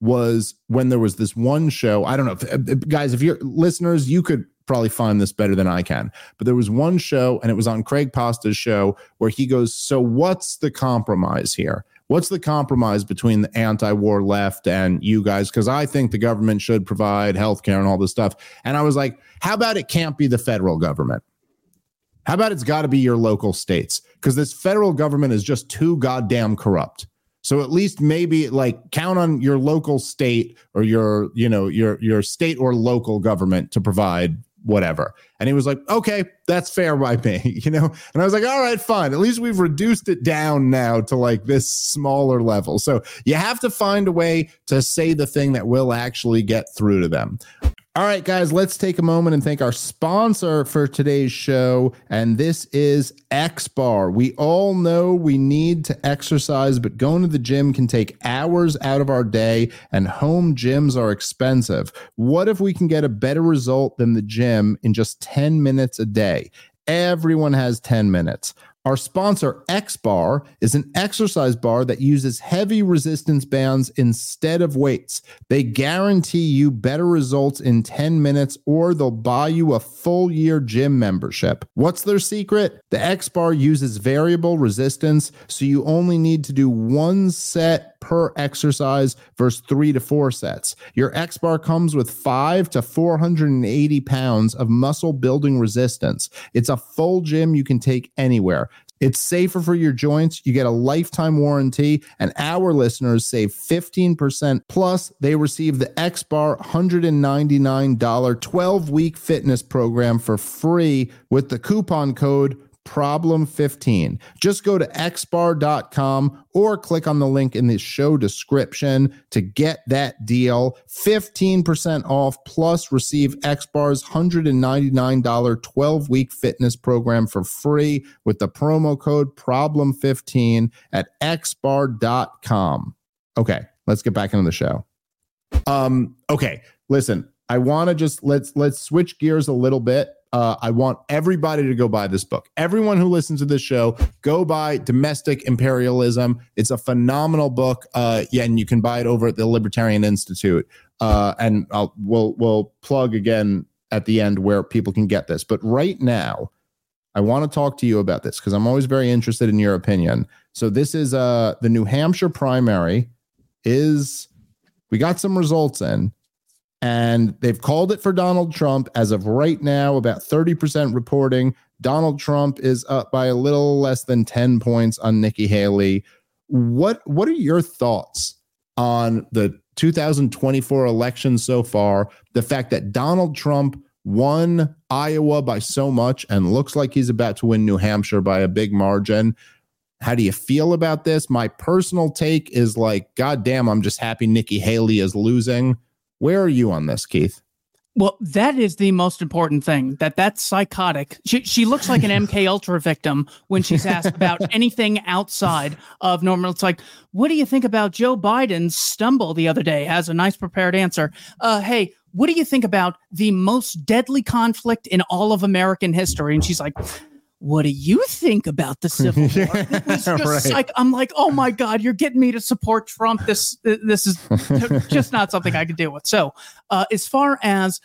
was when there was this one show. I don't know, if, if- guys, if you're listeners, you could probably find this better than I can. But there was one show, and it was on Craig Pasta's show, where he goes, So, what's the compromise here? What's the compromise between the anti war left and you guys? Because I think the government should provide health care and all this stuff. And I was like, How about it can't be the federal government? How about it's got to be your local states? Because this federal government is just too goddamn corrupt. So at least maybe like count on your local state or your, you know, your your state or local government to provide whatever. And he was like, okay, that's fair by me, <laughs> you know? And I was like, all right, fine. At least we've reduced it down now to like this smaller level. So you have to find a way to say the thing that will actually get through to them. All right, guys, let's take a moment and thank our sponsor for today's show. And this is X Bar. We all know we need to exercise, but going to the gym can take hours out of our day, and home gyms are expensive. What if we can get a better result than the gym in just 10 minutes a day? Everyone has 10 minutes. Our sponsor, X Bar, is an exercise bar that uses heavy resistance bands instead of weights. They guarantee you better results in 10 minutes or they'll buy you a full year gym membership. What's their secret? The X Bar uses variable resistance, so you only need to do one set per exercise versus three to four sets. Your X bar comes with five to 480 pounds of muscle building resistance. It's a full gym you can take anywhere. It's safer for your joints. You get a lifetime warranty, and our listeners save 15%. Plus, they receive the X Bar $199 12 week fitness program for free with the coupon code problem 15 just go to xbar.com or click on the link in the show description to get that deal. 15% off plus receive xbar's $199 12 week fitness program for free with the promo code problem 15 at xbar.com okay let's get back into the show. Um, okay, listen, I want to just let's let's switch gears a little bit. Uh, I want everybody to go buy this book. Everyone who listens to this show, go buy Domestic Imperialism. It's a phenomenal book. Uh, yeah, and you can buy it over at the Libertarian Institute. Uh, and I'll we'll we'll plug again at the end where people can get this. But right now, I want to talk to you about this because I'm always very interested in your opinion. So this is uh the New Hampshire primary is we got some results in and they've called it for Donald Trump as of right now about 30% reporting Donald Trump is up by a little less than 10 points on Nikki Haley. What what are your thoughts on the 2024 election so far? The fact that Donald Trump won Iowa by so much and looks like he's about to win New Hampshire by a big margin. How do you feel about this? My personal take is like, God damn, I'm just happy Nikki Haley is losing. Where are you on this, Keith? Well, that is the most important thing. That that's psychotic. She she looks like an MK Ultra victim when she's asked about <laughs> anything outside of normal. It's like, what do you think about Joe Biden's stumble the other day? Has a nice prepared answer. Uh, hey, what do you think about the most deadly conflict in all of American history? And she's like, what do you think about the Civil <laughs> War? It was just Right. like I'm like, oh my God, you're getting me to support Trump. This this is <laughs> just not something I could deal with. So, uh, as far as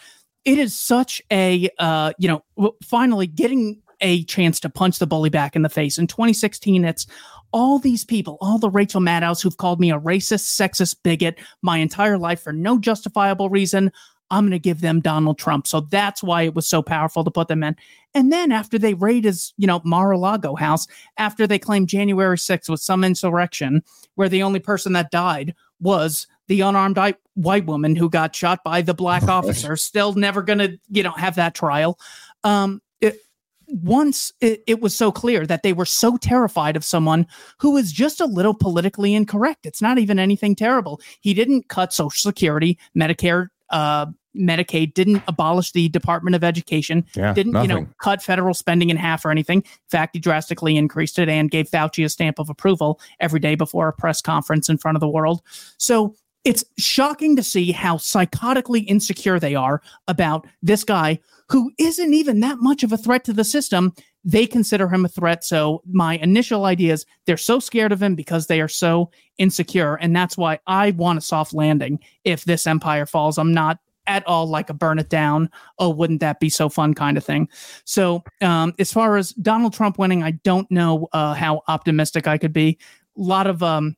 it is such a uh, you know, finally getting a chance to punch the bully back in the face. In 2016, it's all these people, all the Rachel Maddows who've called me a racist, sexist bigot my entire life for no justifiable reason. I'm going to give them Donald Trump. So that's why it was so powerful to put them in. And then after they raid his, you know, Mar-a-Lago house, after they claimed January 6th was some insurrection where the only person that died was the unarmed white woman who got shot by the black <laughs> officer, still never going to, you know, have that trial. Um, it, once it, it was so clear that they were so terrified of someone who is just a little politically incorrect. It's not even anything terrible. He didn't cut Social Security, Medicare, uh, Medicaid, didn't abolish the Department of Education, Yeah, didn't you know cut federal spending in half or anything. In fact, he drastically increased it and gave Fauci a stamp of approval every day before a press conference in front of the world. So it's shocking to see how psychotically insecure they are about this guy who isn't even that much of a threat to the system. They consider him a threat. So my initial idea is they're so scared of him because they are so insecure. And that's why I want a soft landing if this empire falls. I'm not at all like a burn it down. Oh, wouldn't that be so fun kind of thing. So um, as far as Donald Trump winning, I don't know uh, how optimistic I could be. A lot of um,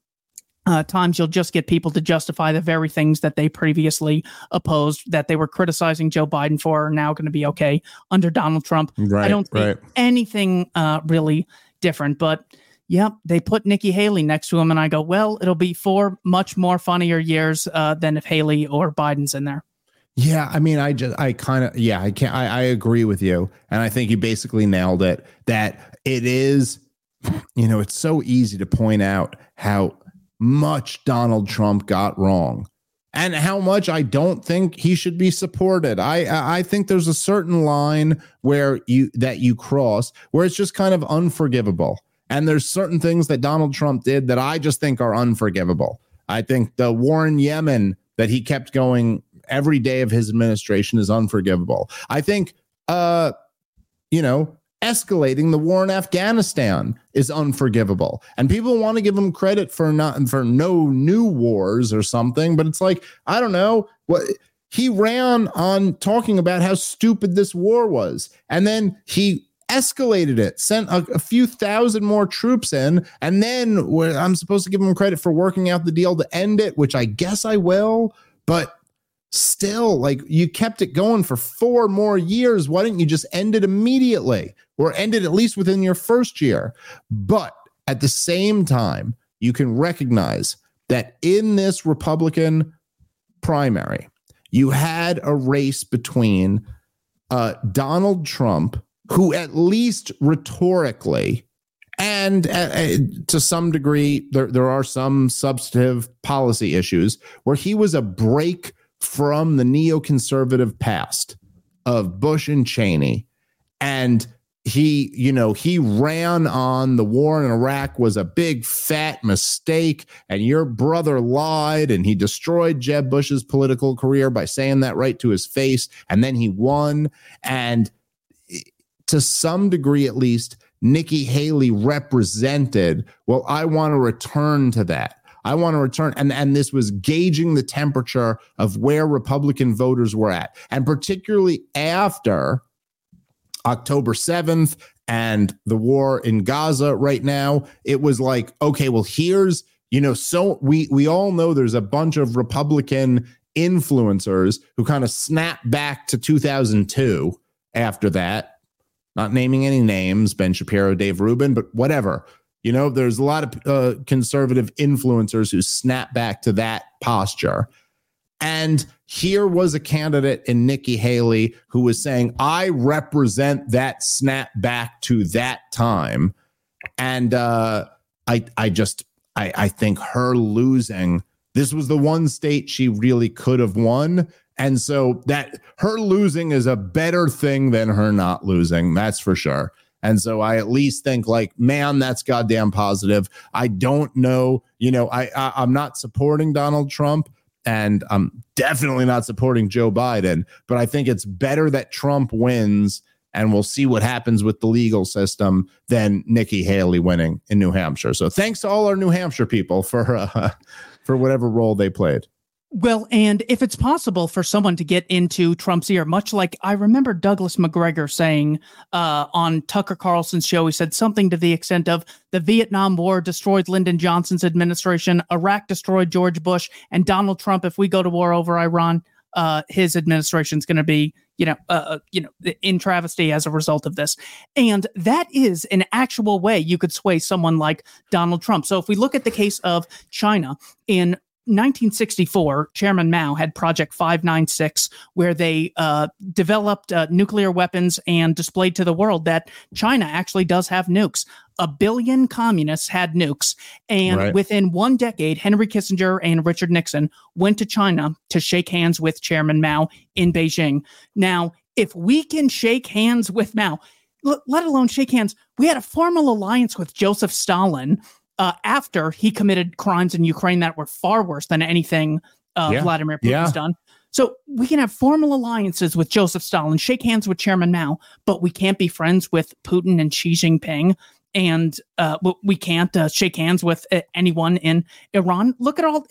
uh, times you'll just get people to justify the very things that they previously opposed that they were criticizing Joe Biden for are now going to be okay under Donald Trump. Right, I don't see right. anything uh, really different, but yep, they put Nikki Haley next to him, and I go, well, it'll be four much more funnier years uh, than if Haley or Biden's in there. Yeah, I mean, I just, I kind of, yeah, I can't, I, I agree with you, and I think you basically nailed it. That it is, you know, it's so easy to point out how much Donald Trump got wrong, and how much I don't think he should be supported. I, I think there's a certain line where you that you cross where it's just kind of unforgivable, and there's certain things that Donald Trump did that I just think are unforgivable. I think the war in Yemen that he kept going every day of his administration is unforgivable. I think, uh, you know, escalating the war in Afghanistan is unforgivable, and people want to give him credit for not for no new wars or something. But it's like I don't know. What he ran on talking about how stupid this war was, and then he escalated it, sent a, a few thousand more troops in, and then I'm supposed to give him credit for working out the deal to end it, which I guess I will, but still like you kept it going for four more years. Why didn't you just end it immediately or end it at least within your first year but at the same time you can recognize that in this republican primary you had a race between uh, donald trump who at least rhetorically and uh, uh, to some degree there, there are some substantive policy issues where he was a break from the neoconservative past of Bush and Cheney. And he, you know, he ran on the war in Iraq was a big fat mistake, and your brother lied, and he destroyed Jeb Bush's political career by saying that right to his face, and then he won. And eh, to some degree, at least, Nikki Haley represented, well, I want to return to that. I want to return. And, and this was gauging the temperature of where Republican voters were at. And particularly after October 7th and the war in Gaza right now, it was like, okay, well, here's, you know, so we we all know there's a bunch of Republican influencers who kind of snap back to 2002 after that. Not naming any names, Ben Shapiro, Dave Rubin, but whatever. You know, there's a lot of uh, conservative influencers who snap back to that posture. And here was a candidate in Nikki Haley who was saying, I represent that snap back to that time. And uh, I, I just, I, I think her losing, this was the one state she really could have won. And so that her losing is a better thing than her not losing. That's for sure. And so I at least think like, man, that's goddamn positive. I don't know, you know, I, I I'm not supporting Donald Trump and I'm definitely not supporting Joe Biden, but I think it's better that Trump wins and we'll see what happens with the legal system than Nikki Haley winning in New Hampshire. So thanks to all our New Hampshire people for uh, <laughs> for whatever role they played. Well, and if it's possible for someone to get into Trump's ear, much like I remember Douglas Macgregor saying uh, on Tucker Carlson's show, he said something to the extent of the Vietnam War destroyed Lyndon Johnson's administration, Iraq destroyed George Bush, and Donald Trump, if we go to war over Iran, uh, his administration is going to be, you know, uh, uh, you know, in travesty as a result of this. And that is an actual way you could sway someone like Donald Trump. So if we look at the case of China in 1964, Chairman Mao had Project 596, where they uh, developed uh, nuclear weapons and displayed to the world that China actually does have nukes. A billion communists had nukes. And right. within one decade, Henry Kissinger and Richard Nixon went to China to shake hands with Chairman Mao in Beijing. Now, if we can shake hands with Mao, let alone shake hands, we had a formal alliance with Joseph Stalin uh, after he committed crimes in Ukraine that were far worse than anything uh, yeah. Vladimir Putin's yeah. done. So we can have formal alliances with Joseph Stalin, shake hands with Chairman Mao, but we can't be friends with Putin and Xi Jinping and uh, we can't uh, shake hands with uh, anyone in Iran. Look at all,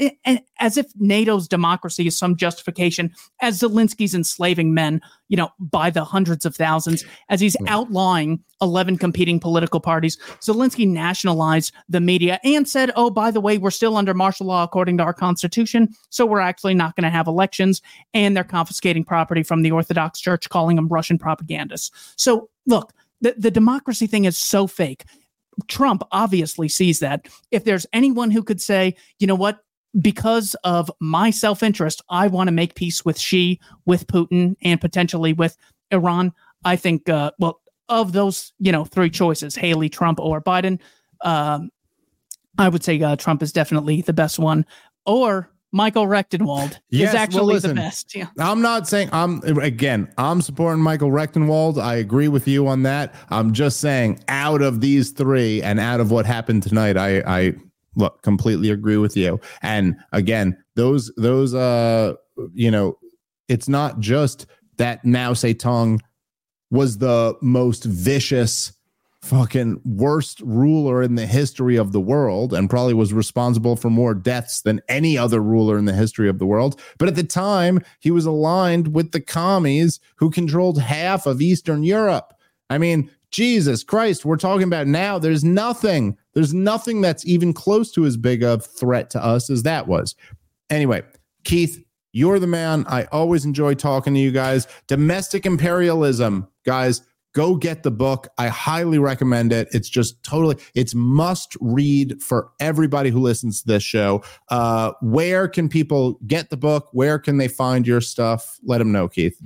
as if NATO's democracy is some justification, as Zelensky's enslaving men, you know, by the hundreds of thousands, as he's outlawing 11 competing political parties. Zelensky nationalized the media and said, oh, by the way, we're still under martial law according to our constitution, so we're actually not going to have elections. And they're confiscating property from the Orthodox Church, calling them Russian propagandists. So, look, the, the democracy thing is so fake. Trump obviously sees that. If there's anyone who could say, you know what, because of my self interest, I want to make peace with Xi, with Putin, and potentially with Iran. I think, uh, well, of those, you know, three choices, Haley, Trump, or Biden, um, I would say uh, Trump is definitely the best one. Or Michael Rectenwald yes, is actually well, listen, the best. Yeah. I'm not saying I'm again, I'm supporting Michael Rectenwald. I agree with you on that. I'm just saying out of these three and out of what happened tonight, I I look completely agree with you. And again, those those uh you know, it's not just that Mao Zedong was the most vicious fucking worst ruler in the history of the world and probably was responsible for more deaths than any other ruler in the history of the world. But at the time, he was aligned with the commies who controlled half of Eastern Europe. I mean, Jesus Christ, we're talking about now. There's nothing, there's nothing that's even close to as big a threat to us as that was. Anyway, Keith, you're the man. I always enjoy talking to you guys. Domestic imperialism, guys go get the book. I highly recommend it. It's just totally, it's must read for everybody who listens to this show. Uh, where can people get the book? Where can they find your stuff? Let them know, Keith.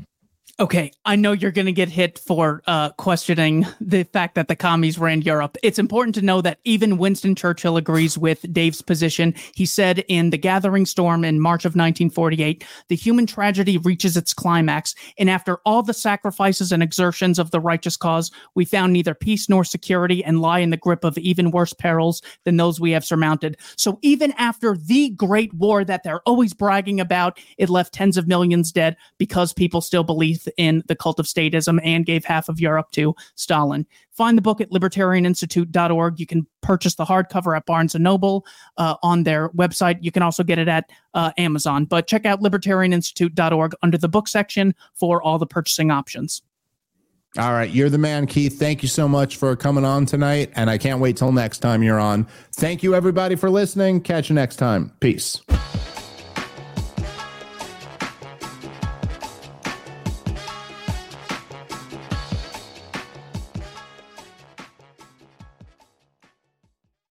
Okay, I know you're going to get hit for uh, questioning the fact that the commies ran Europe. It's important to know that even Winston Churchill agrees with Dave's position. He said in The Gathering Storm in March of 1948, the human tragedy reaches its climax, and after all the sacrifices and exertions of the righteous cause, we found neither peace nor security and lie in the grip of even worse perils than those we have surmounted. So even after the Great War that they're always bragging about, it left tens of millions dead because people still believe in the cult of statism and gave half of Europe to Stalin. Find the book at libertarianinstitute.org. You can purchase the hardcover at Barnes Noble uh, on their website. You can also get it at uh, Amazon. But check out libertarianinstitute.org under the book section for all the purchasing options. All right, you're the man, Keith. Thank you so much for coming on tonight, and I can't wait till next time you're on. Thank you, everybody, for listening. Catch you next time. Peace.